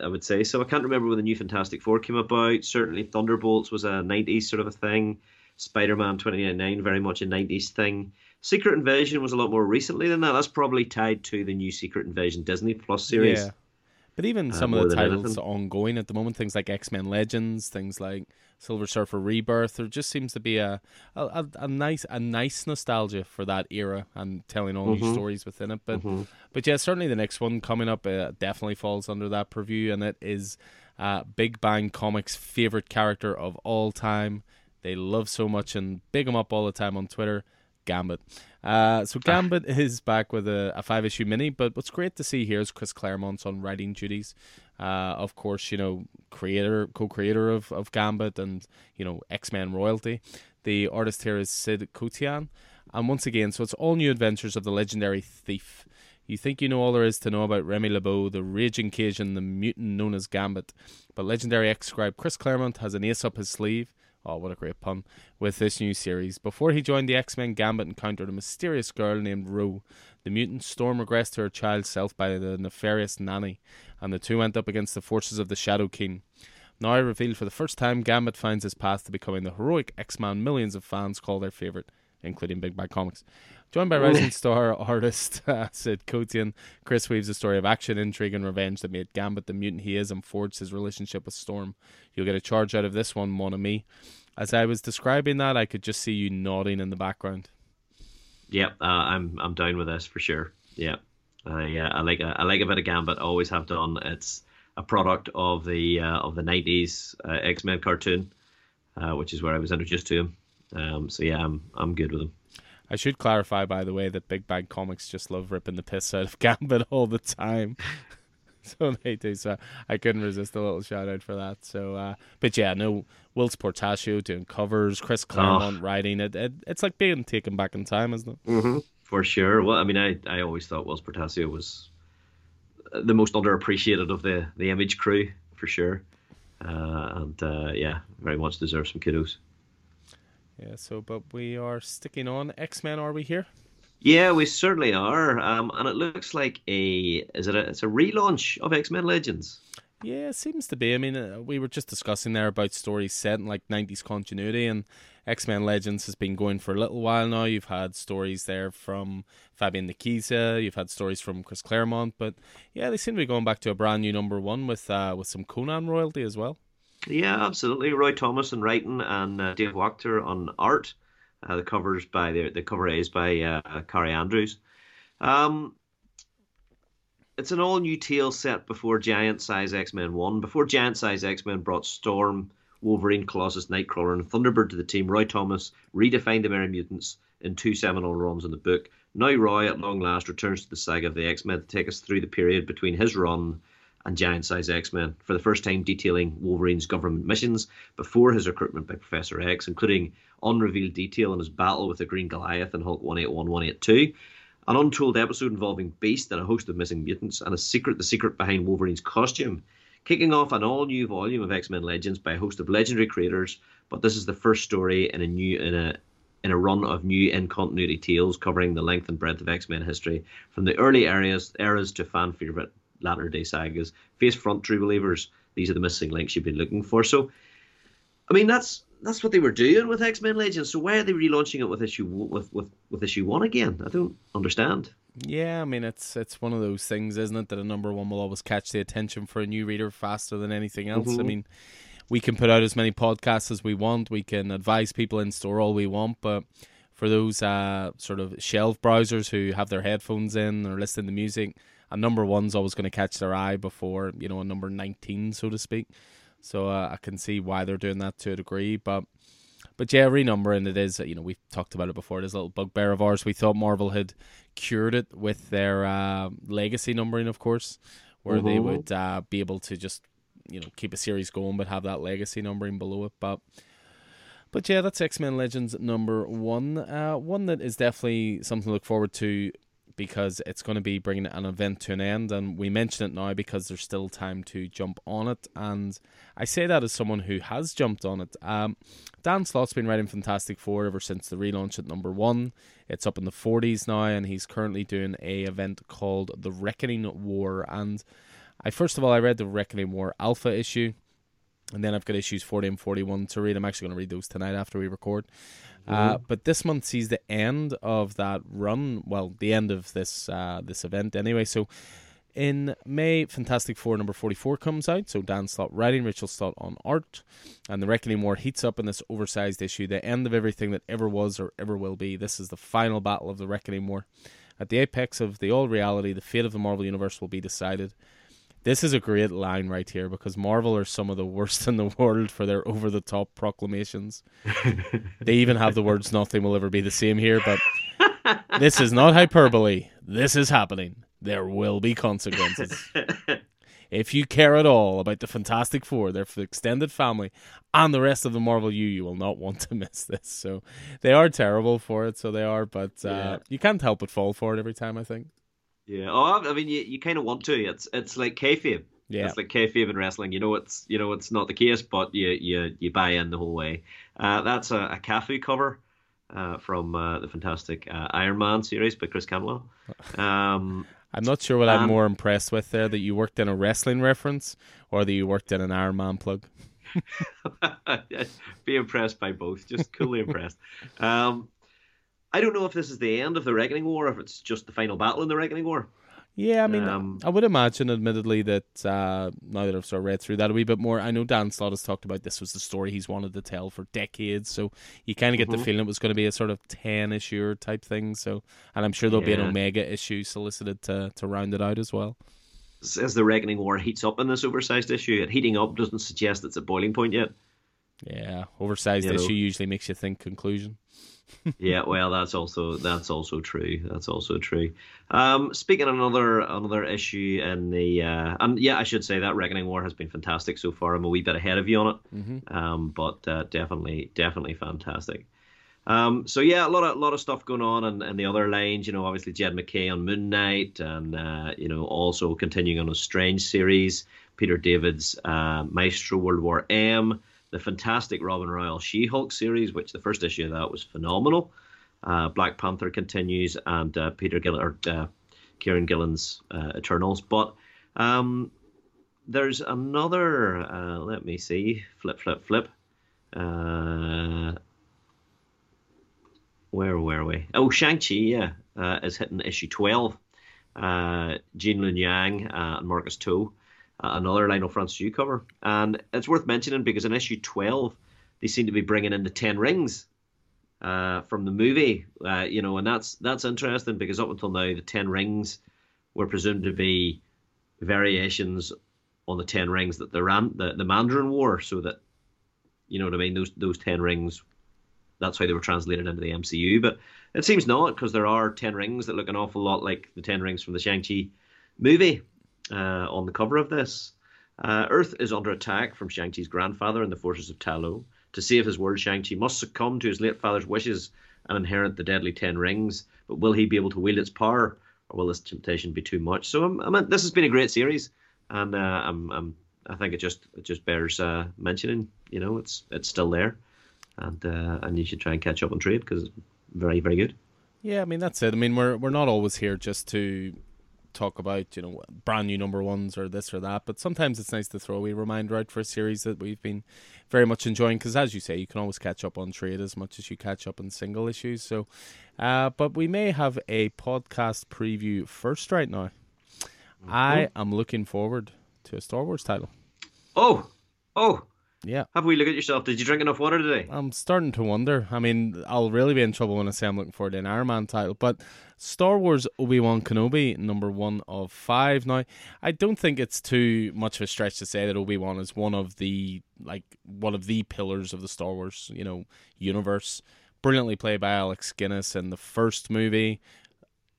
I would say. So I can't remember when the new Fantastic Four came about. Certainly, Thunderbolts was a '90s sort of a thing. Spider-Man 2099, very much a '90s thing. Secret Invasion was a lot more recently than that. That's probably tied to the new Secret Invasion Disney Plus series. Yeah. But even uh, some uh, of the titles ongoing at the moment, things like X Men Legends, things like Silver Surfer Rebirth, there just seems to be a a, a nice a nice nostalgia for that era and telling all mm-hmm. new stories within it. But mm-hmm. but yeah, certainly the next one coming up uh, definitely falls under that purview, and it is uh, Big Bad Comics' favorite character of all time. They love so much and big him up all the time on Twitter. Gambit. Uh, so Gambit is back with a, a, five issue mini, but what's great to see here is Chris Claremont's on writing duties. Uh, of course, you know, creator, co-creator of, of Gambit and you know X Men royalty. The artist here is Sid Kotian, and once again, so it's all new adventures of the legendary thief. You think you know all there is to know about Remy LeBeau, the raging Cajun, the mutant known as Gambit, but legendary X scribe Chris Claremont has an ace up his sleeve Oh, what a great pun. With this new series. Before he joined the X Men, Gambit encountered a mysterious girl named Rue. The mutant Storm regressed to her child self by the nefarious Nanny, and the two went up against the forces of the Shadow King. Now revealed for the first time, Gambit finds his path to becoming the heroic X Man millions of fans call their favourite, including Big Bad Comics. Joined by rising *laughs* star artist uh, Sid Kotian, Chris weaves a story of action, intrigue, and revenge that made Gambit the mutant he is and forged his relationship with Storm. You'll get a charge out of this one, mon ami. As I was describing that, I could just see you nodding in the background. Yep, uh, I'm I'm down with this for sure. Yeah, uh, yeah, I like a, I like a bit of Gambit. Always have done. It's a product of the uh, of the '90s uh, X Men cartoon, uh, which is where I was introduced to him. Um, so yeah, I'm I'm good with him. I should clarify, by the way, that Big Bad Comics just love ripping the piss out of *laughs* Gambit all the time. *laughs* so they do. So I couldn't resist a little shout out for that. So, uh, but yeah, no, Whilce Portacio doing covers, Chris Claremont oh. writing it, it. It's like being taken back in time, isn't it? Mm-hmm. For sure. Well, I mean, I, I always thought Whilce Portacio was the most underappreciated of the the Image crew for sure, uh, and uh, yeah, very much deserves some kudos. Yeah. So, but we are sticking on X Men. Are we here? Yeah, we certainly are, um, and it looks like a is it a it's a relaunch of X Men Legends. Yeah, it seems to be. I mean, uh, we were just discussing there about stories set in like '90s continuity, and X Men Legends has been going for a little while now. You've had stories there from Fabian Nicieza, you've had stories from Chris Claremont, but yeah, they seem to be going back to a brand new number one with uh, with some Conan royalty as well. Yeah, absolutely. Roy Thomas and writing, and uh, Dave Wachter on art. Uh, the covers by the the cover is by uh, Kaare Andrews. Um, it's an all new tale set before Giant Size X Men One. Before Giant Size X Men brought Storm, Wolverine, Colossus, Nightcrawler, and Thunderbird to the team, Roy Thomas redefined the Merry Mutants in two seminal runs in the book. Now Roy, at long last, returns to the saga of the X Men to take us through the period between his run and Giant Size X Men, for the first time detailing Wolverine's government missions before his recruitment by Professor X, including unrevealed detail in his battle with the Green Goliath in Hulk 181 182, an untold episode involving Beast and a host of missing mutants, and a secret the secret behind Wolverine's costume. Kicking off an all new volume of X Men Legends by a host of legendary creators, but this is the first story in a new in a in a run of new in continuity tales covering the length and breadth of X Men history, from the early eras eras to fan favorite latter day sagas. Face front true believers. These are the missing links you've been looking for. So, I mean, that's that's what they were doing with X Men Legends. So why are they relaunching it with issue with with with issue one again? I don't understand. Yeah, I mean it's it's one of those things, isn't it, that a number one will always catch the attention for a new reader faster than anything else. Mm-hmm. I mean, we can put out as many podcasts as we want, we can advise people in store all we want, but for those uh, sort of shelf browsers who have their headphones in or listening to music, a number one's always going to catch their eye before you know a number nineteen, so to speak. So uh, I can see why they're doing that to a degree, but but yeah, renumbering it is. You know, we've talked about it before. It is a little bugbear of ours. We thought Marvel had cured it with their uh, legacy numbering, of course, where mm-hmm. they would uh, be able to just you know keep a series going, but have that legacy numbering below it. But but yeah, that's X Men Legends number one. Uh, one that is definitely something to look forward to because it's going to be bringing an event to an end. And we mention it now because there's still time to jump on it. And I say that as someone who has jumped on it. Um, Dan Slott's been writing Fantastic Four ever since the relaunch at number one. It's up in the 40s now, and he's currently doing a event called The Reckoning War. And I first of all I read the Reckoning War Alpha issue. And then I've got issues 40 and 41 to read. I'm actually going to read those tonight after we record. Uh, mm-hmm. but this month sees the end of that run. Well, the end of this uh, this event anyway. So in May, Fantastic Four number 44 comes out. So Dan Slott writing, Rachel Slott on art. And the Reckoning War heats up in this oversized issue. The end of everything that ever was or ever will be. This is the final battle of the Reckoning War. At the apex of the old reality, the fate of the Marvel Universe will be decided. This is a great line right here because Marvel are some of the worst *laughs* in the world for their over the top proclamations. *laughs* they even have the words nothing will ever be the same here, but this is not hyperbole. This is happening. There will be consequences. *laughs* if you care at all about the Fantastic Four, their extended family, and the rest of the Marvel U, you will not want to miss this. So they are terrible for it, so they are, but uh, yeah. you can't help but fall for it every time, I think. Yeah. Oh, I mean, you, you kind of want to. It's it's like kayfabe. Yeah. It's like kayfabe in wrestling. You know, it's you know it's not the case, but you you you buy in the whole way. Uh, that's a, a Cafu cover uh, from uh, the fantastic uh, Iron Man series by Chris Cantwell. *laughs* Um, I'm not sure what I'm more impressed with there that you worked in a wrestling reference or that you worked in an Iron Man plug. *laughs* Be impressed by both. Just coolly *laughs* impressed. Um, I don't know if this is the end of the Reckoning War, if it's just the final battle in the Reckoning War. Yeah, I mean, um, I would imagine, admittedly, that uh, now that I've sort of read through that a wee bit more, I know Dan Slott has talked about this was the story he's wanted to tell for decades. So you kind of get mm-hmm. the feeling it was going to be a sort of ten issue type thing. So, and I'm sure there'll yeah. be an Omega issue solicited to to round it out as well. As the Reckoning War heats up in this oversized issue, it heating up doesn't suggest it's a boiling point yet. Yeah, oversized you issue know. usually makes you think conclusion yeah, well, that's also that's also true. That's also true. Um, speaking of another another issue in the uh, and yeah, I should say that Reckoning War has been fantastic so far. I'm a wee bit ahead of you on it, mm-hmm. um, but uh, definitely definitely fantastic. Um, so yeah, a lot of lot of stuff going on and, and the other lines. You know, obviously Jed MacKay on Moon Knight, and uh, you know also continuing on a Strange series. Peter David's uh, Maestro World War M the fantastic Rainbow Rowell She Hulk series, which the first issue of that was phenomenal. Uh, Black Panther continues, and uh, Peter Gill or uh, Kieron Gillen's uh, Eternals. But um, there's another. Uh, let me see. Flip, flip, flip. Uh, where were we? Oh, Shang Chi. Yeah, is hitting issue twelve. Gene Luen Yang and Marcus To uh, another Leinil Francis cover. And it's worth mentioning because in issue 12, they seem to be bringing in the Ten Rings uh, from the movie, uh, you know, and that's that's interesting because up until now, the Ten Rings were presumed to be variations on the Ten Rings that the Ran- the, the Mandarin wore, so that you know what I mean. Those those Ten Rings, that's why they were translated into the MCU. But it seems not because there are Ten Rings that look an awful lot like the Ten Rings from the Shang Chi movie uh, on the cover of this. Uh, Earth is under attack from Shang-Chi's grandfather and the forces of Ta Lo. To save his world, Shang-Chi must succumb to his late father's wishes and inherit the deadly Ten Rings. But will he be able to wield its power, or will this temptation be too much? So, um, I mean, this has been a great series, and uh, I'm, I'm, i think it just it just bears uh, mentioning. You know, it's it's still there, and uh, and you should try and catch up on trade because it's very very good. Yeah, I mean that's it. I mean we're we're not always here just to talk about you know brand new number ones or this or that, but sometimes it's nice to throw a reminder out for a series that we've been very much enjoying because, as you say, you can always catch up on trade as much as you catch up on single issues. So, uh, but we may have a podcast preview first right now. Mm-hmm. I am looking forward to a Star Wars title. Oh, oh, Yeah. Have we look at yourself? Did you drink enough water today? I'm starting to wonder. I mean, I'll really be in trouble when I say I'm looking forward to an Iron Man title. But Star Wars Obi Wan Kenobi, number one of five. Now, I don't think it's too much of a stretch to say that Obi Wan is one of the like one of the pillars of the Star Wars, you know, universe. Brilliantly played by Alex Guinness in the first movie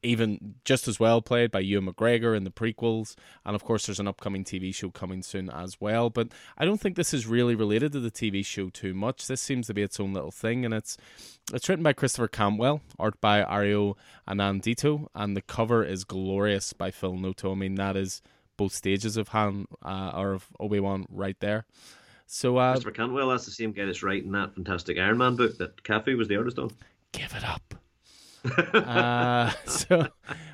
even just as well played by Ewan McGregor in the prequels, and of course there's an upcoming TV show coming soon as well. But I don't think this is really related to the TV show too much. This seems to be its own little thing, and it's it's written by Christopher Cantwell, art by Ario Anindito, and the cover is glorious by Phil Noto. I mean that is both stages of Han uh, or of Obi Wan right there. So uh, Christopher Cantwell, that's the same guy that's writing that fantastic Iron Man book that Cafu was the artist on. Give it up uh, *laughs* so,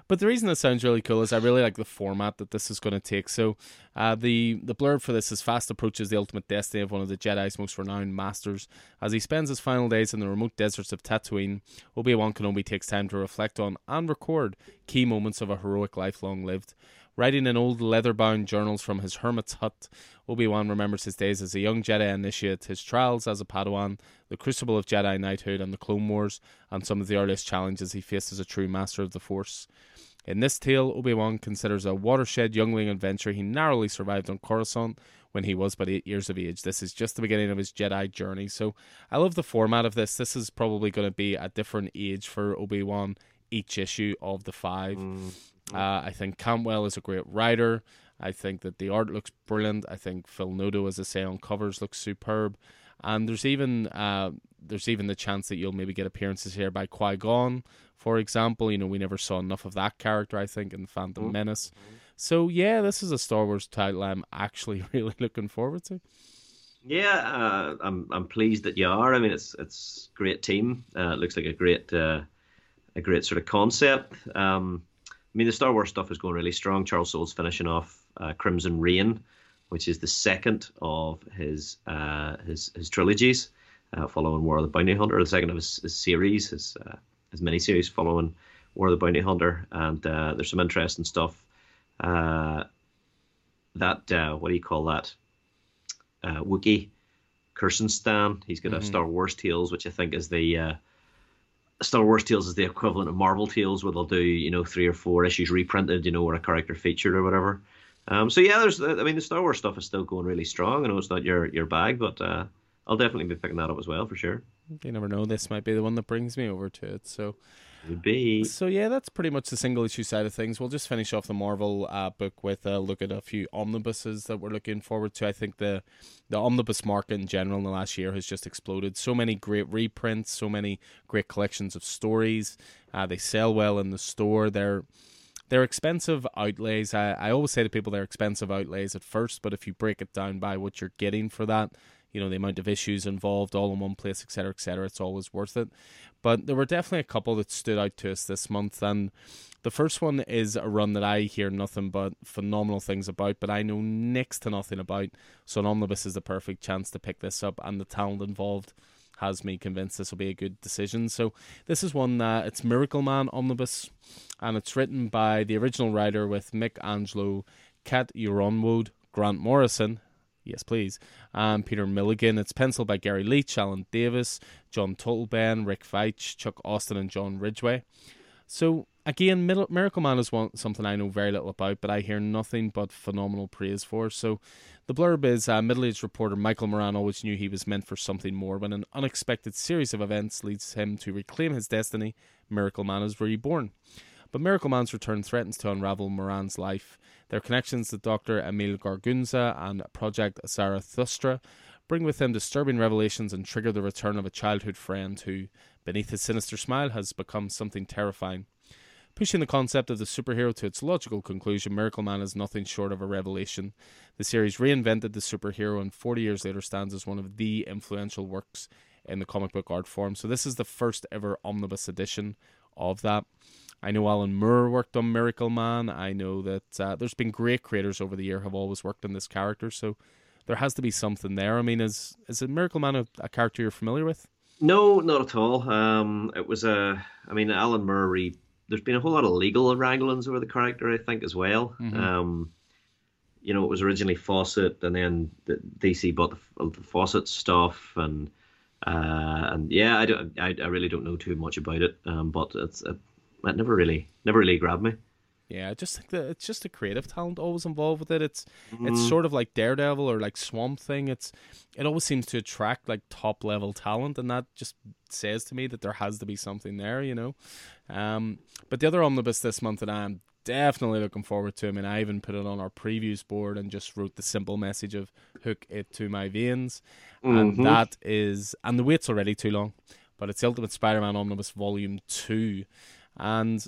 but the reason this sounds really cool is I really like the format that this is going to take. So, uh, the the blurb for this is fast approaches the ultimate destiny of one of the Jedi's most renowned masters. As he spends his final days in the remote deserts of Tatooine, Obi Wan Kenobi takes time to reflect on and record key moments of a heroic life long lived. Writing in old leather bound journals from his hermit's hut, Obi Wan remembers his days as a young Jedi initiate, his trials as a Padawan, the crucible of Jedi knighthood and the Clone Wars, and some of the earliest challenges he faced as a true master of the Force. In this tale, Obi Wan considers a watershed youngling adventure he narrowly survived on Coruscant when he was but eight years of age. This is just the beginning of his Jedi journey. So I love the format of this. This is probably going to be a different age for Obi Wan each issue of the five. Mm. Uh, I think Cantwell is a great writer. I think that the art looks brilliant. I think Phil Noto, as I say, on covers looks superb. And there's even uh, there's even the chance that you'll maybe get appearances here by Qui Gon, for example. You know, we never saw enough of that character, I think, in the Phantom mm-hmm. Menace. So yeah, this is a Star Wars title I'm actually *laughs* really looking forward to. Yeah, uh, I'm I'm pleased that you are. I mean, it's it's great team. Uh, it looks like a great uh, a great sort of concept. Um, mean, the Star Wars stuff is going really strong. Charles Soule's finishing off uh, Crimson Rain, which is the second of his uh, his his trilogies, uh, following War of the Bounty Hunter. The second of his, his series, his uh, his miniseries following War of the Bounty Hunter, and uh, there's some interesting stuff. Uh, that uh, what do you call that? Uh, Wookie Stan. He's got mm-hmm. a Star Wars Tales, which I think is the Star Wars Tales is the equivalent of Marvel Tales, where they'll do you know three or four issues reprinted, you know, or a character featured or whatever. Um, so yeah, there's I mean the Star Wars stuff is still going really strong. I know it's not your your bag, but uh, I'll definitely be picking that up as well for sure. You never know. This might be the one that brings me over to it. So be. So yeah, that's pretty much the single issue side of things. We'll just finish off the Marvel uh, book with a look at a few omnibuses that we're looking forward to. I think the the omnibus market in general in the last year has just exploded. So many great reprints, so many great collections of stories. Uh, they sell well in the store. They're they're expensive outlays. I, I always say to people they're expensive outlays at first, but if you break it down by what you're getting for that, you know the amount of issues involved all in one place etc etc it's always worth it but there were definitely a couple that stood out to us this month and the first one is a run that I hear nothing but phenomenal things about, but I know next to nothing about. So an omnibus is the perfect chance to pick this up, and the talent involved has me convinced this will be a good decision. So this is one that it's Miracle Man omnibus, and it's written by the original writer with Mick Anglo, Kat Uronwood, Grant Morrison, Yes, please. And Peter Milligan. It's penciled by Gary Leach, Alan Davis, John Totleben, Rick Veitch, Chuck Austen, and John Ridgway. So, again, Miracle Man is one, something I know very little about, but I hear nothing but phenomenal praise for. So, the blurb is uh, middle aged reporter Michael Moran always knew he was meant for something more when an unexpected series of events leads him to reclaim his destiny. Miracle Man is reborn. But Miracle Man's return threatens to unravel Moran's life. Their connections to Dr. Emil Gargunza and Project Zarathustra bring with them disturbing revelations and trigger the return of a childhood friend who, beneath his sinister smile, has become something terrifying. Pushing the concept of the superhero to its logical conclusion, Miracle Man is nothing short of a revelation. The series reinvented the superhero and 40 years later stands as one of the influential works in the comic book art form. So, this is the first ever omnibus edition of that. I know Alan Moore worked on Miracle Man. I know that uh, there's been great creators over the year have always worked on this character, so there has to be something there. I mean, is is a Miracle Man a, a character you're familiar with? No, not at all. Um, it was a. I mean, Alan Murray. there's been a whole lot of legal wranglings over the character, I think, as well. Mm-hmm. Um, you know, it was originally Fawcett, and then the DC bought the, the Fawcett stuff, and uh, and yeah, I, don't, I, I really don't know too much about it, um, but it's it, it never really never really grabbed me. Yeah, I just think that it's just a creative talent always involved with it. It's mm. it's sort of like Daredevil or like Swamp Thing. It's it always seems to attract like top level talent, and that just says to me that there has to be something there, you know. Um, but the other omnibus this month that I'm definitely looking forward to. I mean, I even put it on our previews board and just wrote the simple message of "hook it to my veins," mm-hmm. and that is and the wait's already too long. But it's the Ultimate Spider-Man Omnibus Volume Two, and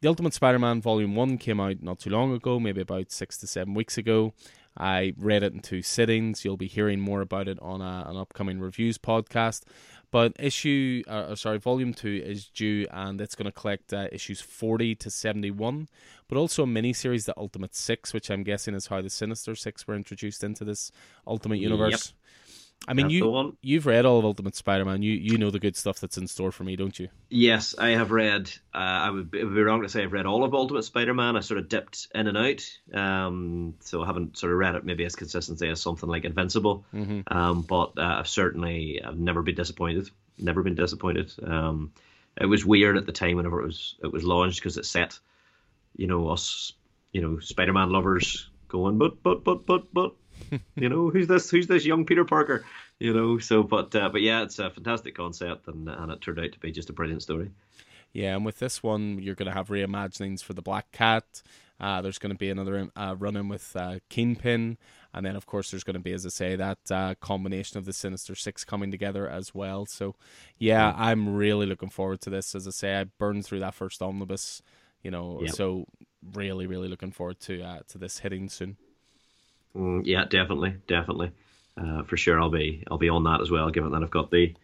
the Ultimate Spider-Man Volume One came out not too long ago, maybe about six to seven weeks ago. I read it in two sittings. You'll be hearing more about it on a, an upcoming reviews podcast. But issue, uh, uh, sorry, volume two is due, and it's going to collect uh, issues forty to seventy-one, but also a mini series, the Ultimate Six, which I'm guessing is how the Sinister Six were introduced into this Ultimate Universe. I mean, that's you you've read all of Ultimate Spider-Man. You you know the good stuff that's in store for me, don't you? Yes, I have read. Uh, I would be, would be, wrong to say I've read all of Ultimate Spider-Man. I sort of dipped in and out, um, so I haven't sort of read it maybe as consistently as something like Invincible. Mm-hmm. Um, but uh, I've certainly I've never been disappointed never been disappointed. Um, it was weird at the time whenever it was it was launched because it set, you know, us, you know, Spider-Man lovers going, but but but but but, you know, who's this? Who's this young Peter Parker? You know, so but uh, but yeah, it's a fantastic concept, and and it turned out to be just a brilliant story. Yeah, and with this one, you're going to have reimaginings for the Black Cat. Uh, there's going to be another uh, run in with uh, Kingpin. And then, of course, there's going to be, as I say, that uh, combination of the Sinister Six coming together as well. So, yeah. I'm really looking forward to this. As I say, I burned through that first omnibus, you know, yep. so really, really looking forward to uh, to this hitting soon. Mm, yeah, definitely, definitely, uh, for sure. I'll be I'll be on that as well, given that I've got the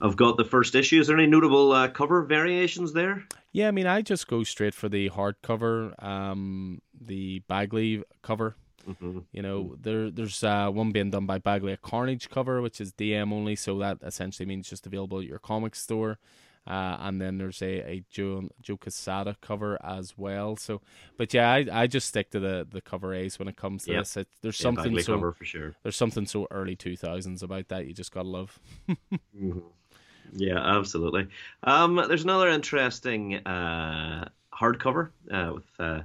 I've got the first issue. Is there any notable uh, cover variations there? Yeah, I mean, I just go straight for the hardcover, um, the Bagley cover. Mm-hmm. You know, there there's uh, one being done by Bagley, a Carnage cover, which is DM only, so that essentially means just available at your comic store. Uh, and then there's a, a Joe, Joe Quesada cover as well. So, but yeah, I, I just stick to the, the cover A's when it comes to yep. this. It, there's yeah, something so cover for sure. There's something so early two thousands about that you just gotta love. *laughs* mm-hmm. Yeah, absolutely. Um, there's another interesting uh, hardcover uh, with uh,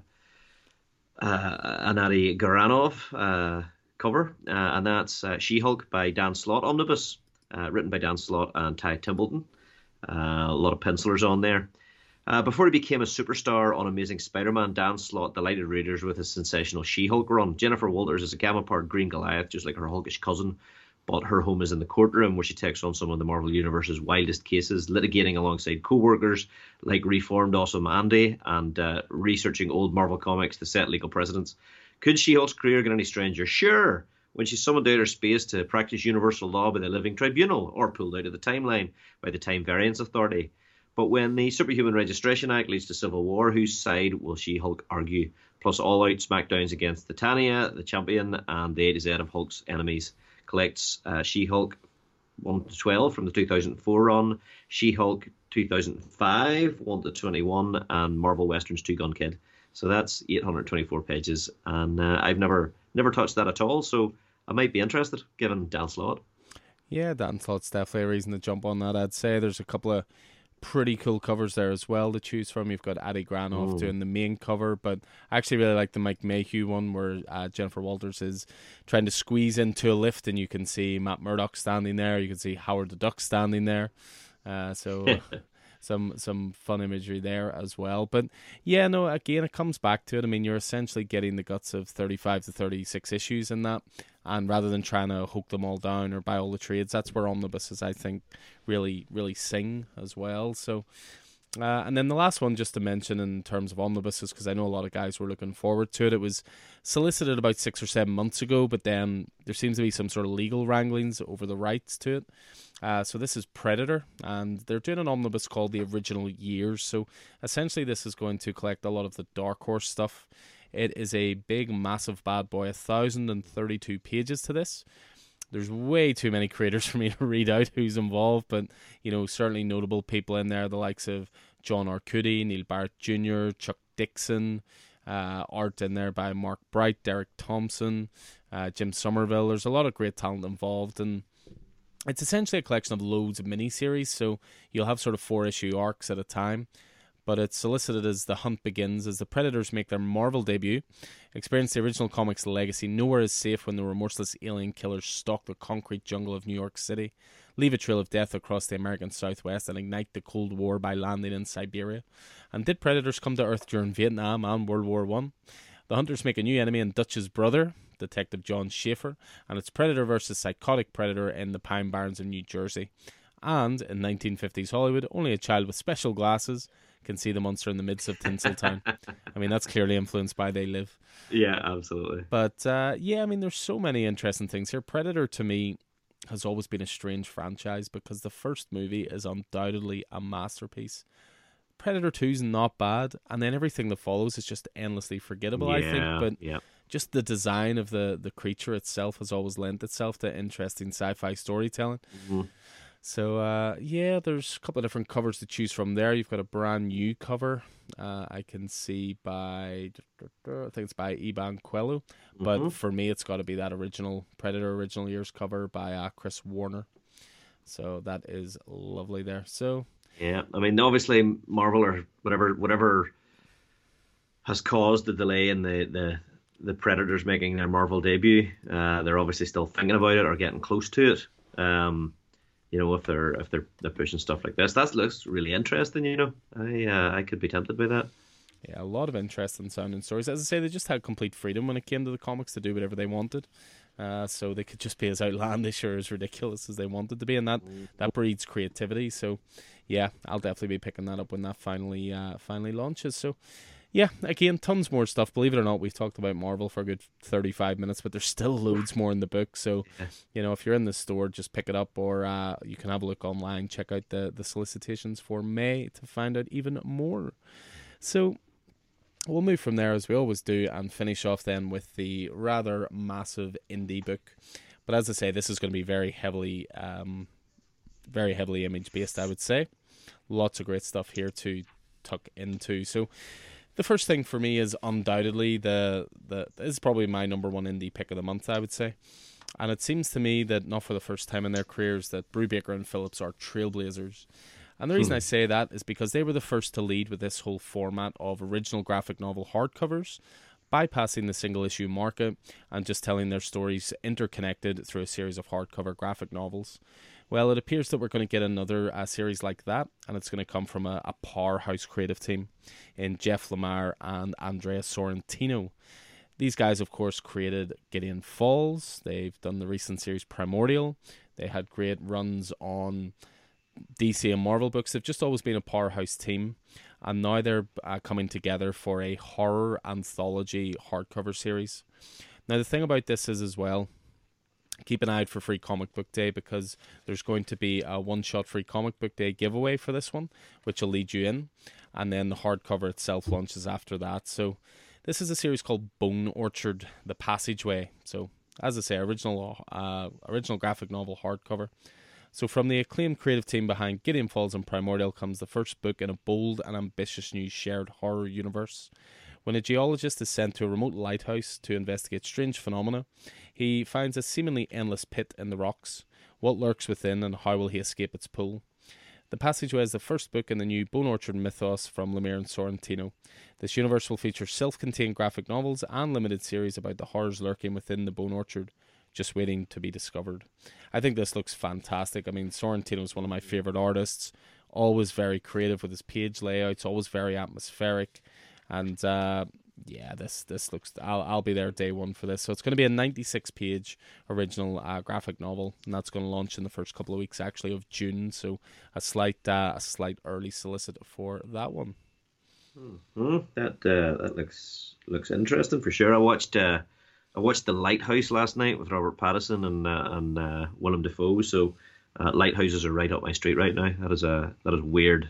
uh, an Adi Granov uh, cover, uh, and that's uh, She-Hulk by Dan Slott Omnibus, uh, written by Dan Slott and Ty Templeton. Uh, a lot of pencilers on there. before he became a superstar on Amazing Spider-Man, Dan Slott delighted readers with his sensational She-Hulk run. Jennifer Walters is a gamma-powered Green Goliath, just like her hulkish cousin, but her home is in the courtroom where she takes on some of the Marvel Universe's wildest cases, litigating alongside co workers like reformed Awesome Andy and uh, researching old Marvel comics to set legal precedents. Could She Hulk's career get any stranger? Sure. When she's summoned out of space to practice universal law by the Living Tribunal or pulled out of the timeline by the Time Variance Authority. But when the Superhuman Registration Act leads to civil war, whose side will She Hulk argue? Plus, all out smackdowns against Titania, the champion, and the A to Z of Hulk's enemies collects uh, She-Hulk 1 to 12 from the 2004 run, She-Hulk 2005 1 to 21, and Marvel Westerns Two Gun Kid. So that's 824 pages, and uh, I've never never touched that at all. So I might be interested, given Dan Slott. Yeah, Dan Slott's definitely a reason to jump on that. I'd say there's a couple of pretty cool covers there as well to choose from. You've got Adi Granov doing the main cover, but I actually really like the Mike Mayhew one where uh, Jennifer Walters is trying to squeeze into a lift, and you can see Matt Murdock standing there. You can see Howard the Duck standing there. Uh, so *laughs* some some fun imagery there as well. But yeah, no, again, it comes back to it. I mean, you're essentially getting the guts of 35 to 36 issues in that, and rather than trying to hook them all down or buy all the trades, that's where omnibuses I think really really sing as well. So. Uh, and then the last one, just to mention in terms of omnibuses, because I know a lot of guys were looking forward to it. It was solicited about six or seven months ago, but then there seems to be some sort of legal wranglings over the rights to it. Uh, so this is Predator, and they're doing an omnibus called The Original Years. So essentially, this is going to collect a lot of the Dark Horse stuff. It is a big, massive bad boy, a thousand and thirty-two pages to this. There's way too many creators *laughs* for me to read out who's involved, but you know certainly notable people in there, the likes of John Arcudi, Neil Barrett Jr., Chuck Dixon, Uh, art in there by Mark Bright, Derek Thompson, uh, Jim Somerville. There's a lot of great talent involved, and it's essentially a collection of loads of mini series. So you'll have sort of four issue arcs at a time but it's solicited as the hunt begins as the Predators make their Marvel debut. Experience the original comics legacy. Nowhere is safe when the remorseless alien killers stalk the concrete jungle of New York City, leave a trail of death across the American Southwest, and ignite the Cold War by landing in Siberia. And did Predators come to Earth during Vietnam and World War One? The hunters make a new enemy in Dutch's brother, Detective John Schaefer, and it's Predator versus Psychotic Predator in the Pine Barrens of New Jersey. And in 1950s Hollywood, only a child with special glasses can see the monster in the midst of Tinseltown. I mean, that's clearly influenced by They Live. Yeah, absolutely. But uh, yeah, I mean, there's so many interesting things here. Predator to me has always been a strange franchise because the first movie is undoubtedly a masterpiece. Predator 2 is not bad, and then everything that follows is just endlessly forgettable, yeah, I think. But yeah. just the design of the, the creature itself has always lent itself to interesting sci fi storytelling. Mm-hmm. So uh, yeah, there's a couple of different covers to choose from there. You've got a brand new cover. Uh, I can see by I think it's by Iban but Mm-hmm. for me, it's got to be that original Predator original years cover by uh, Chris Warner. So that is lovely there. So Yeah, I mean, obviously Marvel or whatever whatever has caused the delay in the the the Predators making their Marvel debut. Uh, they're obviously still thinking about it or getting close to it. Um, you know, if they're if they're they're pushing stuff like this, that looks really interesting. You know, I uh, I could be tempted by that. Yeah, a lot of interesting sounding stories. As I say, they just had complete freedom when it came to the comics to do whatever they wanted. Uh, so they could just be as outlandish or as ridiculous as they wanted to be, and that that breeds creativity. So, yeah, I'll definitely be picking that up when that finally uh, finally launches. So, yeah, again, tons more stuff. Believe it or not, we've talked about Marvel for a good thirty-five minutes, but there's still loads more in the book. So, you know, if you're in the store, just pick it up, or uh, you can have a look online. Check out the the solicitations for May to find out even more. So, we'll move from there as we always do and finish off then with the rather massive indie book. But as I say, this is going to be very heavily, um, very heavily image based. I would say, lots of great stuff here to tuck into. So, the first thing for me is undoubtedly the the this is probably my number one indie pick of the month. I would say. And it seems to me that not for the first time in their careers that Brubaker and Phillips are trailblazers. And the reason hmm. I say that is because they were the first to lead with this whole format of original graphic novel hardcovers, bypassing the single issue market and just telling their stories interconnected through a series of hardcover graphic novels. Well, it appears that we're going to get another uh, series like that, and it's going to come from a, a powerhouse creative team in Jeff Lemire and Andrea Sorrentino. These guys, of course, created Gideon Falls. They've done the recent series Primordial. They had great runs on DC and Marvel books. They've just always been a powerhouse team, and now they're uh, coming together for a horror anthology hardcover series. Now, the thing about this is as well, keep an eye out for Free Comic Book Day because there's going to be a one shot Free Comic Book Day giveaway for this one, which will lead you in, and then the hardcover itself launches after that. So, this is a series called Bone Orchard: The Passageway. So, as I say, original uh, original graphic novel hardcover. So, from the acclaimed creative team behind Gideon Falls and Primordial comes the first book in a bold and ambitious new shared horror universe. When a geologist is sent to a remote lighthouse to investigate strange phenomena, he finds a seemingly endless pit in the rocks. What lurks within, and how will he escape its pull? The Passageway is the first book in the new Bone Orchard mythos from Lemire and Sorrentino. This universe will feature self contained graphic novels and limited series about the horrors lurking within the Bone Orchard, just waiting to be discovered. I think this looks fantastic. I mean, Sorrentino is one of my favourite artists, always very creative with his page layouts, always very atmospheric. And uh, yeah, this this looks. I'll I'll be there day one for this. So it's going to be a 96 page original uh, graphic novel, and that's going to launch in the first couple of weeks actually of June. So a slight uh, a slight early solicit for that one. Hmm, that uh, that looks looks interesting for sure. I watched uh, I watched The Lighthouse last night with Robert Pattinson and uh, and uh, Willem Dafoe. So uh, lighthouses are right up my street right now. That is a that is weird,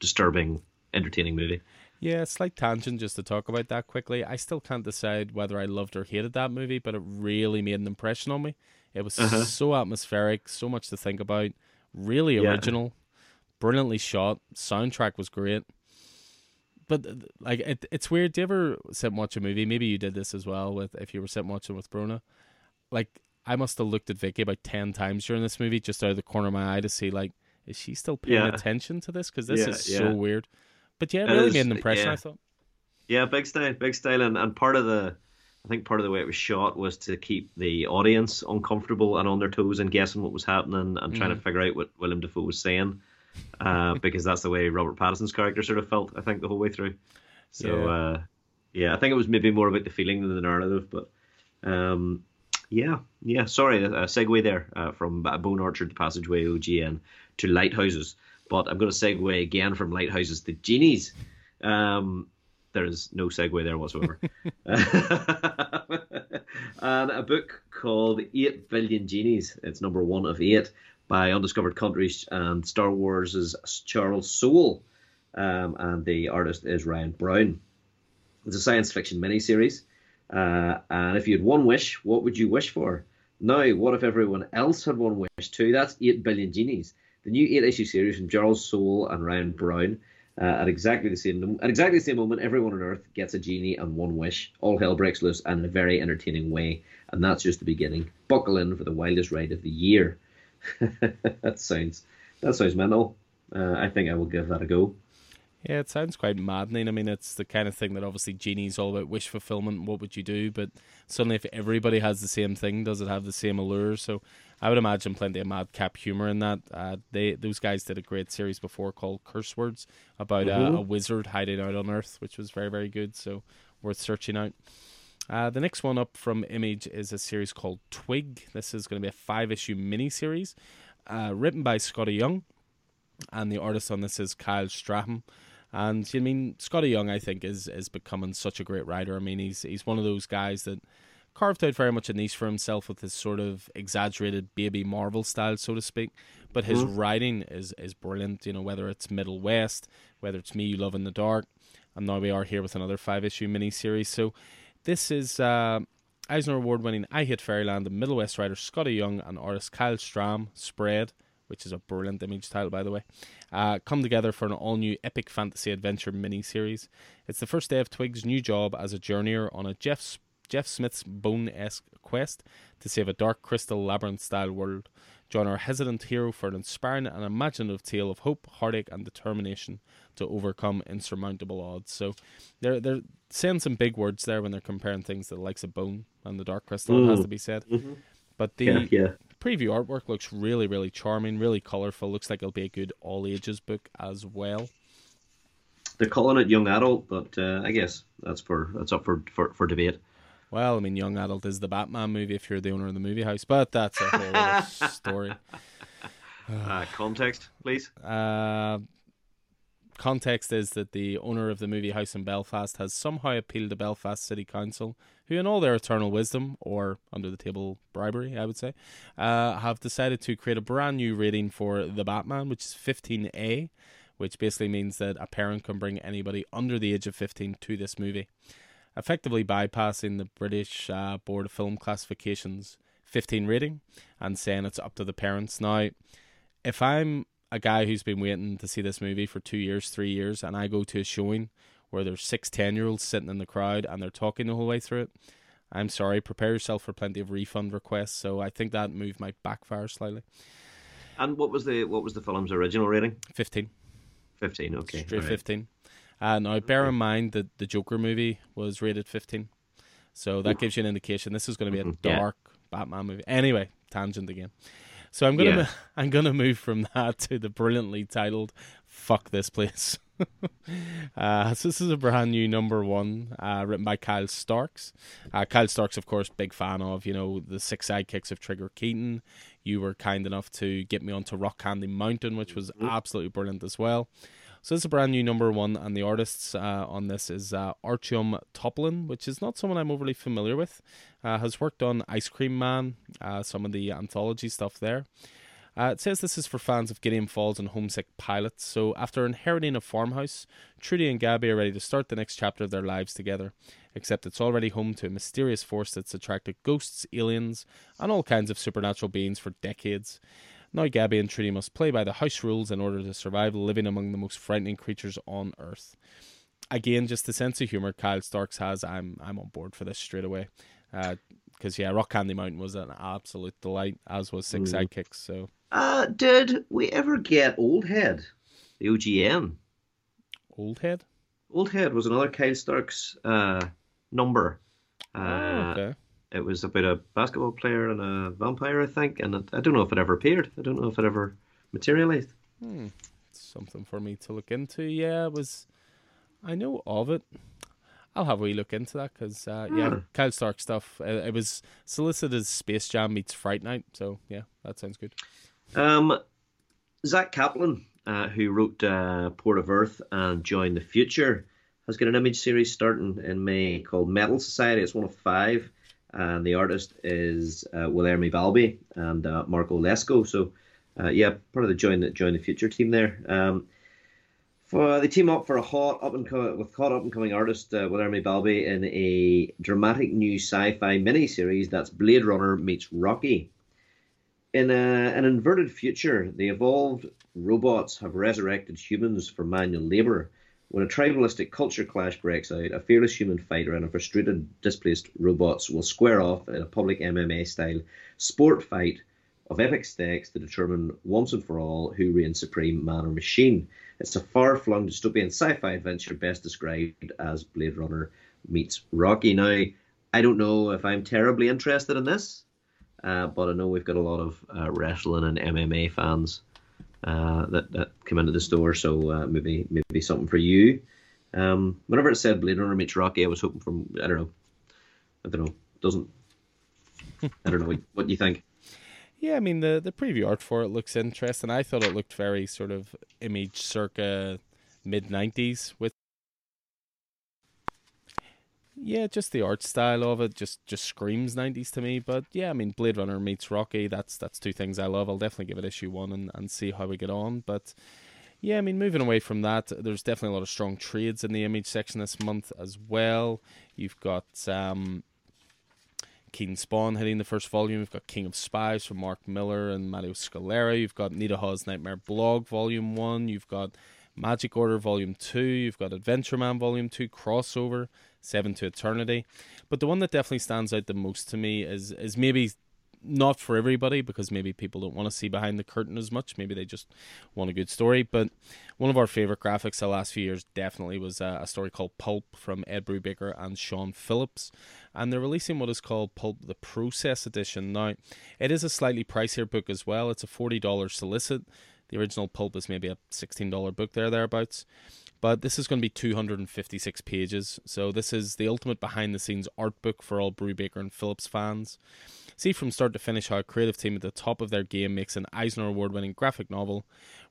disturbing, entertaining movie. Yeah, slight tangent just to talk about that quickly. I still can't decide whether I loved or hated that movie, but it really made an impression on me. It was Uh-huh. so atmospheric, so much to think about, really Yeah. original, brilliantly shot. Soundtrack was great. but like it, it's weird. Do you ever sit and watch a movie? Maybe you did this as well with if you were sitting watching with Brona. Like I must have looked at Vicky about ten times during this movie, just out of the corner of my eye to see like, is she still paying Yeah. attention to this? Because this Yeah, is yeah. so weird. But yeah, it It really is, made an impression. yeah. I thought. Yeah, big style, big style, and, and part of the, I think part of the way it was shot was to keep the audience uncomfortable and on their toes and guessing what was happening and trying to figure out what William Dafoe was saying, uh, *laughs* because that's the way Robert Pattinson's character sort of felt. I think the whole way through. So Yeah. uh, yeah, I think it was maybe more about the feeling than the narrative, but um, yeah, yeah. Sorry, a segue there uh, from Bone Orchard, the Passageway, OGN to Lighthouses, but I'm going to segue again from Lighthouses to Genies. Um, there is no segue there whatsoever. *laughs* *laughs* and a book called Eight Billion Genies. It's number one of eight by Undiscovered Countries and Star Wars' Charles Soule. Um, and the artist is Ryan Browne. It's a science fiction miniseries. Uh, and if you had one wish, what would you wish for? Now, what if everyone else had one wish too? That's 8 billion genies. The new eight issue series from Charles Soule and Ryan Browne. Uh, at exactly the same at exactly the same moment, everyone on Earth gets a genie and one wish. All hell breaks loose and in a very entertaining way, and that's just the beginning. Buckle in for the wildest ride of the year. *laughs* that sounds that sounds mental. Uh, I think I will give that a go. Yeah, it sounds quite maddening. I mean, it's the kind of thing that obviously Genie's all about wish fulfillment. What would you do? But suddenly, if everybody has the same thing, does it have the same allure? So, I would imagine plenty of madcap humor in that. Uh, they those guys did a great series before called Curse Words about uh, a wizard hiding out on Earth, which was very very good. So, worth searching out. Uh, the next one up from Image is a series called Twig. This is going to be a five issue miniseries uh, written by Skottie Young, and the artist on this is Kyle Strahm. And I mean, Skottie Young, I think, is is becoming such a great writer. I mean, he's he's one of those guys that carved out very much a niche for himself with his sort of exaggerated baby Marvel style, so to speak. But his writing is is brilliant. You know, whether it's Middle West, whether it's Me You Love in the Dark, and now we are here with another five issue miniseries. So this is uh, Eisner Award winning I Hate Fairyland, the Middle West writer Skottie Young and artist Kyle Strahm spread, which is a brilliant image title by the way, uh, come together for an all new epic fantasy adventure miniseries. It's the first day of Twig's new job as a journeyer on a Jeff Jeff Smith's bone esque quest to save a dark crystal labyrinth style world. Join our hesitant hero for an inspiring and imaginative tale of hope, heartache, and determination to overcome insurmountable odds. So they're they're saying some big words there when they're comparing things to the likes of Bone and the Dark Crystal, it has to be said. But the Yeah, yeah. preview artwork looks really, really charming, really colourful. Looks like it'll be a good all ages book as well. They're calling it young adult, but uh, I guess that's for that's up for, for, for debate. Well, I mean, Young Adult is the Batman movie if you're the owner of the movie house, but that's a whole other *laughs* story. Uh, context, please. Uh, context is that the owner of the movie house in Belfast has somehow appealed to Belfast City Council, who, in all their eternal wisdom, or under the table bribery, I would say, uh, have decided to create a brand new rating for The Batman, which is 15A, which basically means that a parent can bring anybody under the age of 15 to this movie, effectively bypassing the British uh, Board of Film Classifications 15 rating and saying it's up to the parents. Now, if I'm a guy who's been waiting to see this movie for two years, three years, and I go to a showing where there's six, ten year olds sitting in the crowd and they're talking the whole way through it, I'm sorry, prepare yourself for plenty of refund requests. So I think that move might backfire slightly. And what was the what was the film's original rating? 15, Fifteen. Okay. straight right. 15. Uh, now, bear in mind that the Joker movie was rated 15. So that gives you an indication this is going to be a Mhm, yeah. dark Batman movie. Anyway, tangent again. So I'm gonna Yeah. *laughs* I'm gonna move from that to the brilliantly titled "Fuck This Place." *laughs* uh, so this is a brand new number one, uh, written by Kyle Starks. Uh, Kyle Starks, of course, big fan of you know the six sidekicks of Trigger Keaton. You were kind enough to get me onto Rock Candy Mountain, which was absolutely brilliant as well. So this is a brand new number one, and the artists uh, on this is uh, Artyom Topilin, which is not someone I'm overly familiar with. Uh, has worked on Ice Cream Man, uh, some of the anthology stuff there. Uh, it says this is for fans of Gideon Falls and Homesick Pilots. So after inheriting a farmhouse, Trudy and Gabby are ready to start the next chapter of their lives together. Except it's already home to a mysterious force that's attracted ghosts, aliens, and all kinds of supernatural beings for decades. Now Gabby and Trudy must play by the house rules in order to survive living among the most frightening creatures on Earth. again, just the sense of humor Kyle Starks has, I'm I'm on board for this straight away. Because uh, yeah, Rock Candy Mountain was an absolute delight, as was Six mm. Sidekicks. So, uh, did we ever get Old Head, the OGN? Old Head. Old Head was another Kyle Starks uh, number. Oh, uh, okay. It was about a basketball player and a vampire, I think, and I don't know if it ever appeared. I don't know if it ever materialized. Hmm. Something for me to look into. Yeah, it was. I know of it. I'll have a wee look into that because uh, yeah, hmm. Kyle Stark stuff. Uh, it was solicited as Space Jam meets Fright Night, so yeah, that sounds good. Um, Zack Kaplan, uh, who wrote uh, Port of Earth and Join the Future, has got an image series starting in May called Metal Society. It's one of five and the artist is uh, Guilherme Balbi and uh, Marco Lesko. So, uh, yeah, part of the join the join the future team there. Um, for they team up for a hot up and co- with hot up and coming artist uh, Guilherme Balbi in a dramatic new sci-fi mini series that's Blade Runner meets Rocky. In a, an inverted future, the evolved robots have resurrected humans for manual labor when a tribalistic culture clash breaks out, a fearless human fighter and a frustrated, displaced robots will square off in a public MMA style sport fight of epic stakes to determine once and for all who reigns supreme, man or machine. It's a far flung dystopian sci fi adventure best described as Blade Runner meets Rocky. Now, I don't know if I'm terribly interested in this, uh, but I know we've got a lot of uh, wrestling and MMA fans uh, that that come into the store. So uh, maybe maybe something for you. Um, whenever it said Blade Runner meets Rocky, I was hoping from I don't know, I don't know, doesn't I don't know what, what you think? Yeah, I mean the the preview art for it looks interesting. I thought it looked very sort of image circa mid '90s with yeah, just the art style of it just just screams nineties to me. But yeah, I mean Blade Runner meets Rocky, that's that's two things I love. I'll definitely give it issue one and, and see how we get on. But yeah, I mean moving away from that, there's definitely a lot of strong trades in the image section this month as well. You've got um King Spawn hitting the first volume. You've got King of Spies from Mark Millar and Mario Scalera. You've got Nita Hawes' Nightmare Blog Volume 1. You've got Magic Order Volume 2. You've got Adventure Man Volume 2 crossover. Seven to Eternity. But the one that definitely stands out the most to me is is maybe not for everybody because maybe people don't want to see behind the curtain as much. Maybe they just want a good story. But one of our favorite graphics the last few years definitely was a, a story called Pulp from Ed Brubaker and Sean Phillips. And they're releasing what is called Pulp the Process Edition. Now, it is a slightly pricier book as well. It's a $40 solicit. The original Pulp is maybe a $16 book there, thereabouts. But this is going to be 256 pages. So this is the ultimate behind the scenes art book for all Brubaker and Phillips fans. See from start to finish how a creative team at the top of their game makes an Eisner Award winning graphic novel,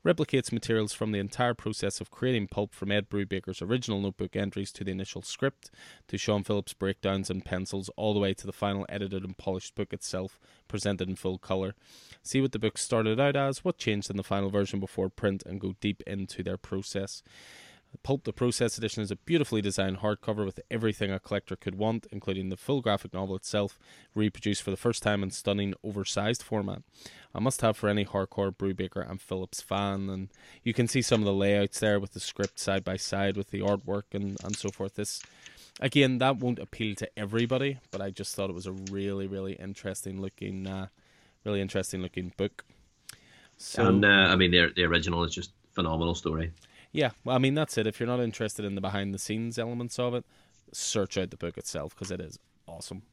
replicates materials from the entire process of creating pulp from Ed Brubaker's original notebook entries to the initial script, to Sean Phillips' breakdowns and pencils, all the way to the final edited and polished book itself, presented in full colour. See what the book started out as, what changed in the final version before print, and go deep into their process. Pulp the Process Edition is a beautifully designed hardcover with everything a collector could want, including the full graphic novel itself, reproduced for the first time in stunning, oversized format. A must have for any hardcore Brubaker and Phillips fan, and you can see some of the layouts there with the script side by side with the artwork and, and so forth. This again, that won't appeal to everybody, but I just thought it was a really, really interesting looking, uh, really interesting looking book. So, and uh, I mean, the the original is just phenomenal story. Yeah, well, I mean that's it. If you're not interested in the behind the scenes elements of it, search out the book itself because it is awesome.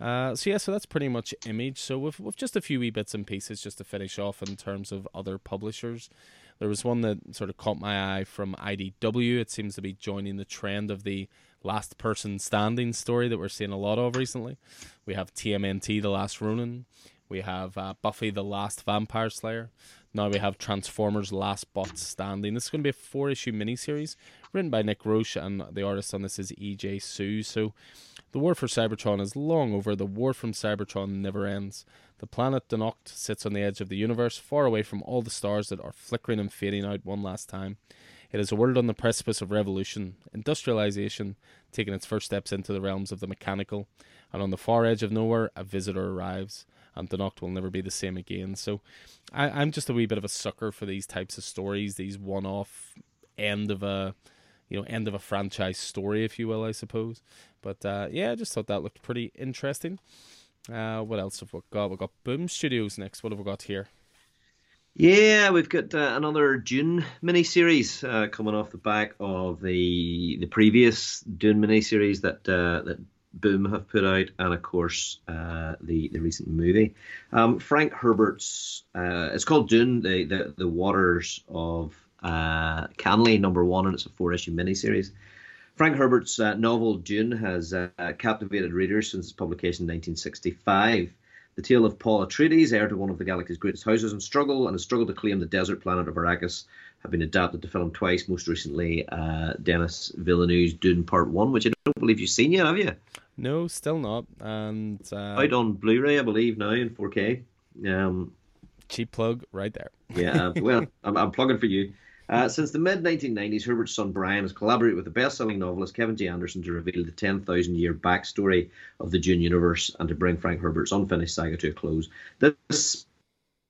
Uh, so yeah, so that's pretty much Image. So with with just a few wee bits and pieces just to finish off in terms of other publishers. There was one that sort of caught my eye from IDW. It seems to be joining the trend of the last person standing story that we're seeing a lot of recently. We have TMNT, The Last Ronin. We have uh, Buffy, The Last Vampire Slayer. Now we have Transformers Last Bot Standing. This is going to be a four issue miniseries written by Nick Roche, and the artist on this is EJ Su. So the war for Cybertron is long over. The war from Cybertron never ends. The planet Donokht sits on the edge of the universe, far away from all the stars that are flickering and fading out one last time. It is a world on the precipice of revolution, industrialization taking its first steps into the realms of the mechanical, and on the far edge of nowhere, a visitor arrives and Donokht will never be the same again. So I, I'm just a wee bit of a sucker for these types of stories, these one off end of a you know end of a franchise story, if you will, I suppose. But uh, yeah, I just thought that looked pretty interesting. Uh, what else have we got? We've got Boom Studios next. What have we got here? Yeah, we've got uh, another Dune miniseries uh, coming off the back of the the previous Dune miniseries that uh, that Boom have put out, and of course uh, the the recent movie. Um, Frank Herbert's uh, it's called Dune, the the, the Waters of uh, Kanly, number one, and it's a four issue miniseries. Frank Herbert's novel Dune has captivated readers since its publication in 1965. The tale of Paul Atreides, heir to one of the galaxy's greatest houses, and struggle and his struggle to claim the desert planet of Arrakis have been adapted to film twice. Most recently, uh, Denis Villeneuve's Dune Part One, which I don't believe you've seen yet, have you? No, still not. And uh, out on Blu-ray, I believe now in 4K. Um, cheap plug right there. *laughs* yeah, well, I'm, I'm plugging for you. Uh, since the mid 1990s, Herbert's son Brian has collaborated with the best selling novelist Kevin J. Anderson to reveal the 10,000 year backstory of the Dune universe and to bring Frank Herbert's unfinished saga to a close. This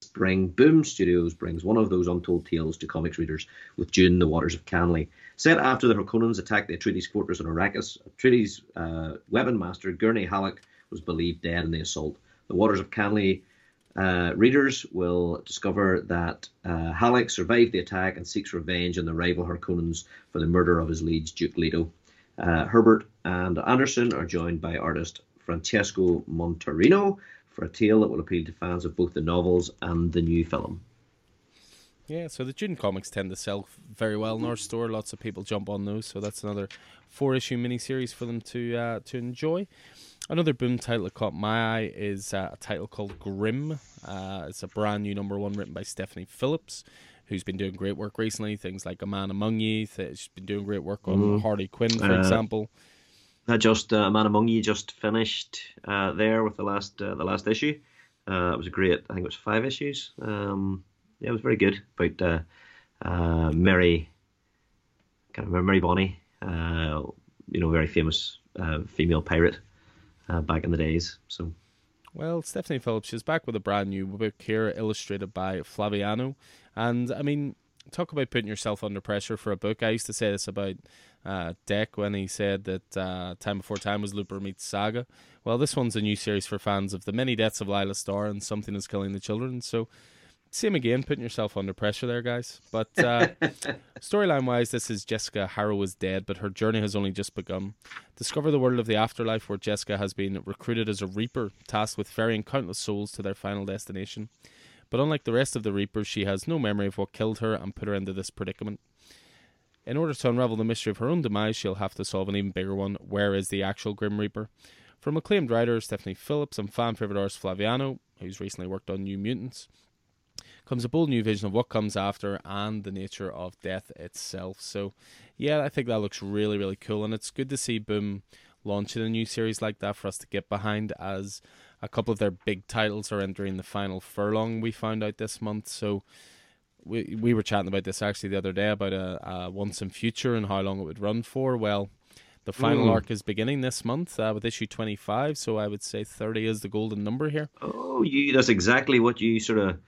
spring, Boom Studios brings one of those untold tales to comics readers with Dune, the Waters of Kanly. Set after the Harkonnens attacked the Atreides fortress on Arrakis, Atreides' uh, weapon master, Gurney Halleck, was believed dead in the assault. The Waters of Kanly uh, readers will discover that uh, Halleck survived the attack and seeks revenge on the rival Harkonnens for the murder of his liege, Duke Leto. Uh, Herbert and Anderson are joined by artist Francesco Mortarino for a tale that will appeal to fans of both the novels and the new film. Yeah, so the Dune comics tend to sell very well in our store. Lots of people jump on those, so that's another four issue miniseries for them to uh, to enjoy. Another boom title that caught my eye is uh, a title called Grim. Uh, it's a brand new number one written by Stephanie Phillips, who's been doing great work recently. Things like A Man Among You. She's been doing great work on mm. Harley Quinn, for uh, example. That just uh, A Man Among You just finished uh, there with the last the last issue. it was a great. I think it was five issues. Um, yeah, it was very good about Mary. I can't remember Mary Bonny. you know, very famous female pirate uh, back in the days. So, well, Stephanie Phillips is back with a brand new book here, illustrated by Flaviano, and I mean, talk about putting yourself under pressure for a book. I used to say this about uh, Deck when he said that uh, Time Before Time was Looper meets Saga. Well, this one's a new series for fans of the many deaths of Laila Starr and Something is Killing the Children. So same again, putting yourself under pressure there, guys. But uh, *laughs* storyline wise, this is Jessica Harrow is dead, but her journey has only just begun. Discover the world of the afterlife where Jessica has been recruited as a Reaper, tasked with ferrying countless souls to their final destination. But unlike the rest of the Reapers, she has no memory of what killed her and put her into this predicament. In order to unravel the mystery of her own demise, she'll have to solve an even bigger one where is the actual Grim Reaper? From acclaimed writer Stephanie Phillips and fan favourite artist Flaviano, who's recently worked on New Mutants, comes a bold new vision of what comes after and the nature of death itself. So, yeah, I think that looks really, really cool, and it's good to see Boom launching a new series like that for us to get behind as a couple of their big titles are entering the final furlong we found out this month. So, we we were chatting about this actually the other day about a, a once and future and how long it would run for. Well, the final mm. arc is beginning this month uh, with issue 25, so I would say 30 is the golden number here. Oh, you that's exactly what you sort of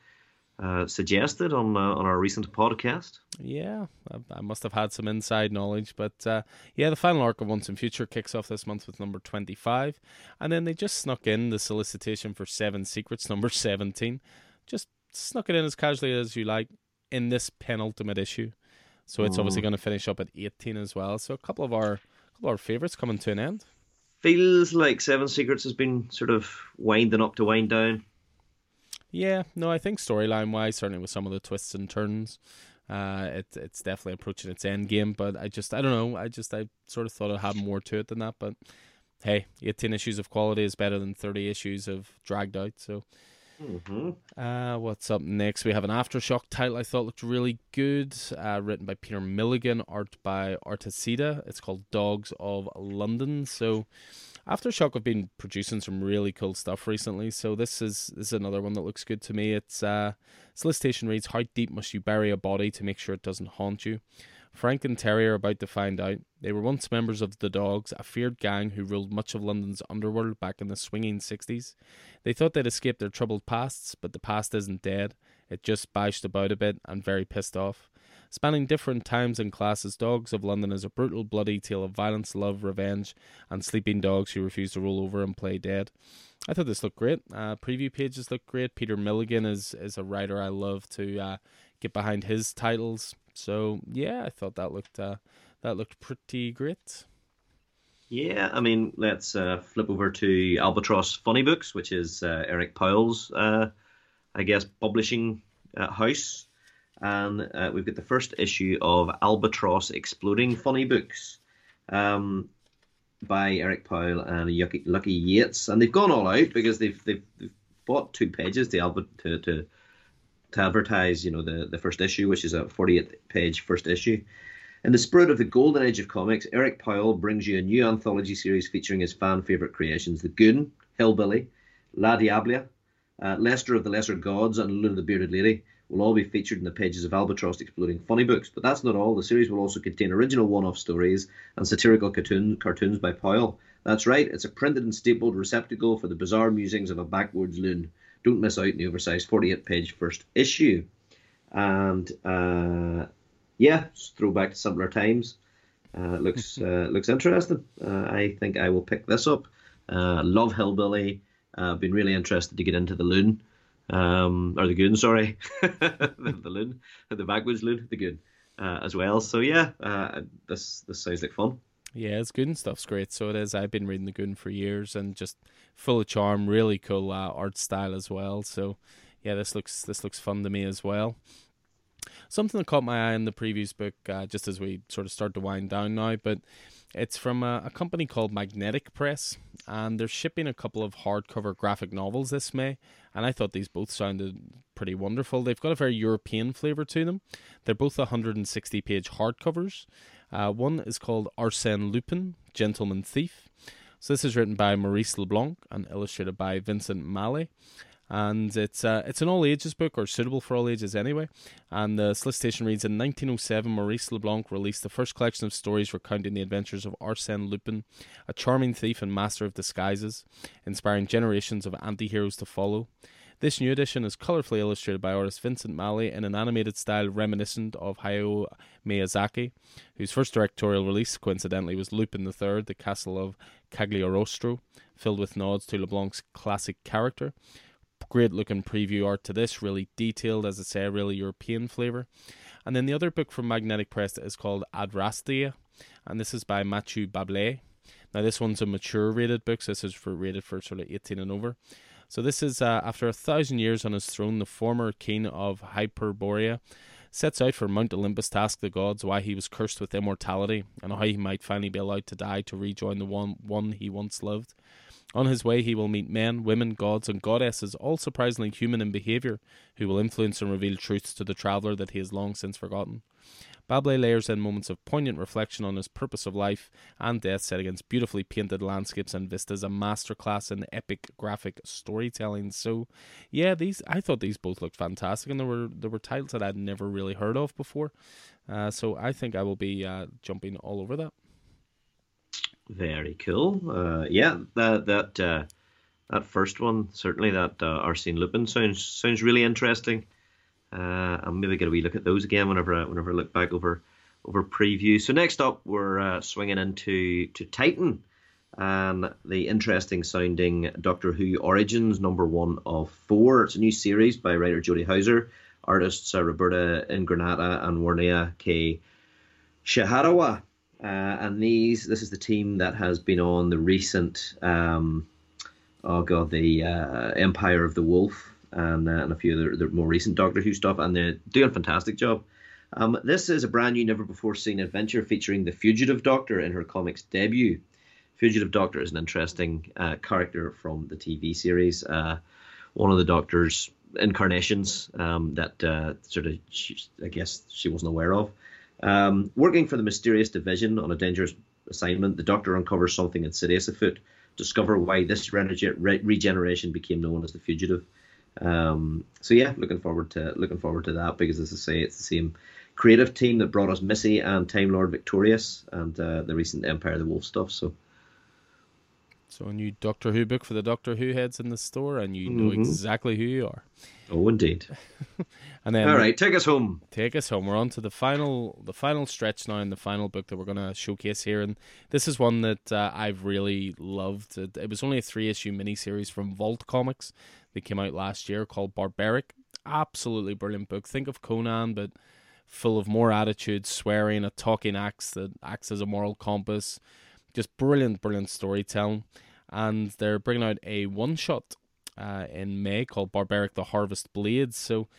uh, suggested on uh, on our recent podcast. Yeah, I, I, must have had some inside knowledge, but uh, yeah, the final arc of Once and Future kicks off this month with number twenty five, and then they just snuck in the solicitation for Seven Secrets, *laughs* number seventeen, just snuck it in as casually as you like in this penultimate issue. So it's mm. obviously going to finish up at eighteen as well. So a couple of our couple of our favorites coming to an end. Feels like Seven Secrets has been sort of winding up to wind down. Yeah, no, I think storyline wise, certainly with some of the twists and turns, uh, it, it's definitely approaching its end game. But I just, I don't know, I just, I sort of thought it had more to it than that. But hey, 18 issues of quality is better than 30 issues of dragged out. So, mm-hmm. uh, what's up next? We have an Aftershock title I thought looked really good, uh, written by Peter Milligan, art by Artacida. It's called Dogs of London. So, Aftershock have been producing some really cool stuff recently, so this is this is another one that looks good to me. It's uh, solicitation reads: How deep must you bury a body to make sure it doesn't haunt you? Frank and Terry are about to find out. They were once members of the Dogs, a feared gang who ruled much of London's underworld back in the swinging 60s. They thought they'd escaped their troubled pasts, but the past isn't dead. It just bashed about a bit and very pissed off. Spanning different times and classes, Dogs of London is a brutal, bloody tale of violence, love, revenge, and sleeping dogs who refuse to roll over and play dead. I thought this looked great. Uh, preview pages look great. Peter Milligan is, is a writer I love to uh, get behind his titles. So yeah, I thought that looked uh, that looked pretty great. Yeah, I mean, let's uh, flip over to Albatross Funny Books, which is uh, Eric Powell's, uh, I guess, publishing uh, house. And uh, we've got the first issue of Albatross Exploding Funny Books um, by Eric Powell and Lucky, Yates. And they've gone all out because they've, they've, they've bought two pages to, to, to, to advertise, you know, the, the first issue, which is a 48 page first issue. In the spirit of the golden age of comics, Eric Powell brings you a new anthology series featuring his fan favourite creations The Goon, Hillbilly, La Diabla, uh, Lester of the Lesser Gods, and Luna the Bearded Lady will all be featured in the pages of Albatross Exploding Funny Books. But that's not all. The series will also contain original one off stories and satirical cartoon, cartoons by Powell. That's right, it's a printed and stapled receptacle for the bizarre musings of a backwoods loon. Don't miss out on the oversized 48 page first issue. And uh, yeah, throwback to simpler times. Uh, looks *laughs* uh, looks interesting. Uh, I think I will pick this up. Uh, love Hillbilly. Uh, been really interested to get into the loon, um, or the goon. Sorry, *laughs* the, the, loon, the backwoods loon, the goon, uh, as well. So yeah, uh, this this sounds like fun. Yeah, it's Goon stuff's great. So it is. I've been reading the Goon for years and just full of charm. Really cool art style as well. So yeah, this looks this looks fun to me as well. Something that caught my eye in the previous book, uh, just as we sort of start to wind down now, but it's from a, a, company called Magnetic Press, and they're shipping a couple of hardcover graphic novels this May, and I thought these both sounded pretty wonderful. They've got a very European flavour to them. They're both 160 page hardcovers. Uh, one is called Arsène Lupin, Gentleman Thief. So this is written by Maurice Leblanc and illustrated by Vincent Mallet and it's uh, it's an all ages book or suitable for all ages anyway. And the solicitation reads: In 1907, Maurice Leblanc released the first collection of stories recounting the adventures of Arsène Lupin, a charming thief and master of disguises, inspiring generations of anti-heroes to follow. This new edition is colorfully illustrated by artist Vincent Malley in an animated style reminiscent of Hayao Miyazaki, whose first directorial release, coincidentally, was Lupin III, The Castle of Cagliostro, filled with nods to Leblanc's classic character great looking preview art to this, really detailed, as I say, really European flavour. And then the other book from Magnetic Press is called Adrastea, and this is by Mathieu Bablet. Now, this one's a mature rated book, so this is for rated for sort of 18 and over. So, this is uh, after a thousand years on his throne, the former king of Hyperborea sets out for Mount Olympus to ask the gods why he was cursed with immortality and how he might finally be allowed to die to rejoin the one, one he once loved. On his way, he will meet men, women, gods, and goddesses, all surprisingly human in behaviour, who will influence and reveal truths to the traveller that he has long since forgotten. Bablet layers in moments of poignant reflection on his purpose of life and death set against beautifully painted landscapes and vistas, a masterclass in epic graphic storytelling. So, yeah, these I thought these both looked fantastic, and there were there were titles that I'd never really heard of before. Uh, so I think I will be uh, jumping all over that. Very cool. Uh, yeah, that that uh, that first one certainly that uh, Arsène Lupin sounds sounds really interesting. Uh, I'll maybe get a wee look at those again whenever I, whenever I look back over over preview. So next up, we're uh, swinging into to Titan and the interesting sounding Doctor Who Origins number one of four. It's a new series by writer Jody Hauser, artists uh, Roberta Ingranata and Warnea K. Shaharawa. Uh, and these, this is the team that has been on the recent, um, oh god, the uh, Empire of the Wolf and, uh, and a few of the, the, more recent Doctor Who stuff, and they're doing a fantastic job. Um, this is a brand new, never before seen adventure featuring the Fugitive Doctor in her comics debut. Fugitive Doctor is an interesting uh, character from the TV series. Uh, one of the Doctor's incarnations um, that uh, sort of, she, I guess, she wasn't aware of. Um, working for the mysterious division on a dangerous assignment, the Doctor uncovers something insidious afoot. Discover why this re- regeneration became known as the fugitive. Um, so yeah, looking forward to looking forward to that because as I say, it's the same creative team that brought us Missy and Time Lord Victorious and uh, the recent Empire of the Wolf stuff. So So a new Doctor Who book for the Doctor Who heads in the store, and you know Mhm. exactly who you are. Oh, indeed. *laughs* And then All right, take us home. take us home. We're on to the final, the final stretch now, and the final book that we're going to showcase here. And this is one that uh, I've really loved. It, it was only a three issue miniseries from Vault Comics that came out last year called Barbaric. Absolutely brilliant book. Think of Conan, but full of more attitude, swearing, a talking axe that acts as a moral compass. Just brilliant, brilliant storytelling. And they're bringing out a one shot uh, in May called Barbaric the Harvest Blades. So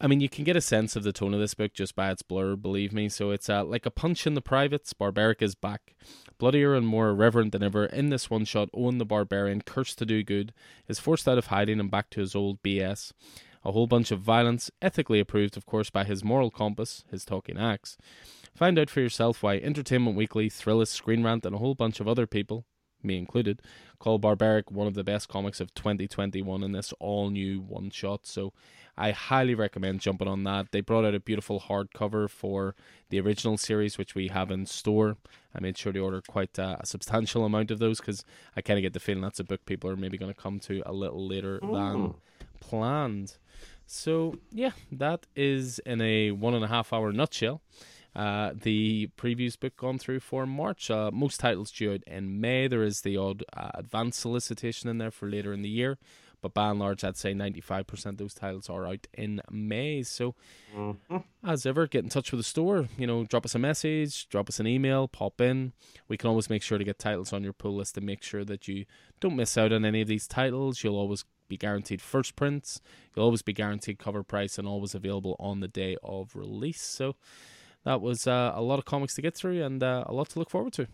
I mean, you can get a sense of the tone of this book just by its blurb, believe me. So it's uh, like a punch in the privates. Barbaric is back. Bloodier and more irreverent than ever. In this one shot, Owen the Barbarian, cursed to do good, is forced out of hiding and back to his old BS. A whole bunch of violence, ethically approved, of course, by his moral compass, his talking axe. Find out for yourself why Entertainment Weekly, Thrillist, Screen Rant, and a whole bunch of other people, me included, call Barbaric one of the best comics of 2021 in this all new one shot. So I highly recommend jumping on that. They brought out a beautiful hardcover for the original series, which we have in store. I made sure to order quite uh, a substantial amount of those because I kind of get the feeling that's a book people are maybe going to come to a little later than Mm. Planned. So, yeah, that is in a one and a half hour nutshell. Uh, the previews book gone through for March. Uh, most titles due out in May. There is the odd uh, advance solicitation in there for later in the year, but by and large, I'd say 95% of those titles are out in May. So, Mhm. as ever, get in touch with the store. You know, drop us a message, drop us an email, pop in. We can always make sure to get titles on your pull list to make sure that you don't miss out on any of these titles. You'll always be guaranteed first prints. You'll always be guaranteed cover price and always available on the day of release. So that was uh, a lot of comics to get through and uh, a lot to look forward to.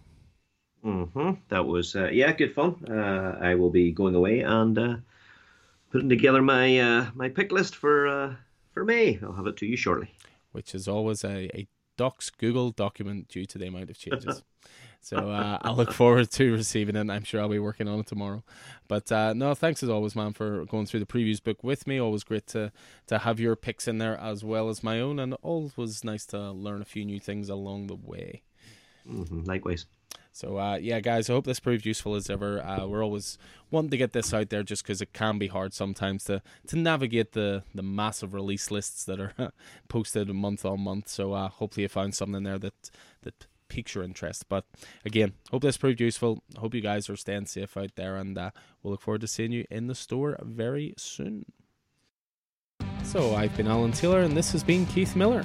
hmm That was uh, yeah, good fun. Uh, I will be going away and uh, putting together my uh, my pick list for uh, for May. I'll have it to you shortly. which is always a, a Docs Google document due to the amount of *laughs* changes. so uh, I look forward to receiving it. I'm sure I'll be working on it tomorrow. But uh, no, thanks as always, man, for going through the previews book with me. Always great to to have your picks in there as well as my own, and always nice to learn a few new things along the way. hmm Likewise. So uh, yeah, guys, I hope this proved useful as ever. Uh, we're always wanting to get this out there just because it can be hard sometimes to, to navigate the, the massive release lists that are *laughs* posted month on month. So uh, hopefully you found something there that that piques your interest. But again, hope this proved useful. Hope you guys are staying safe out there, and uh, we'll look forward to seeing you in the store very soon. So I've been Alan Taylor, and this has been Keith Miller.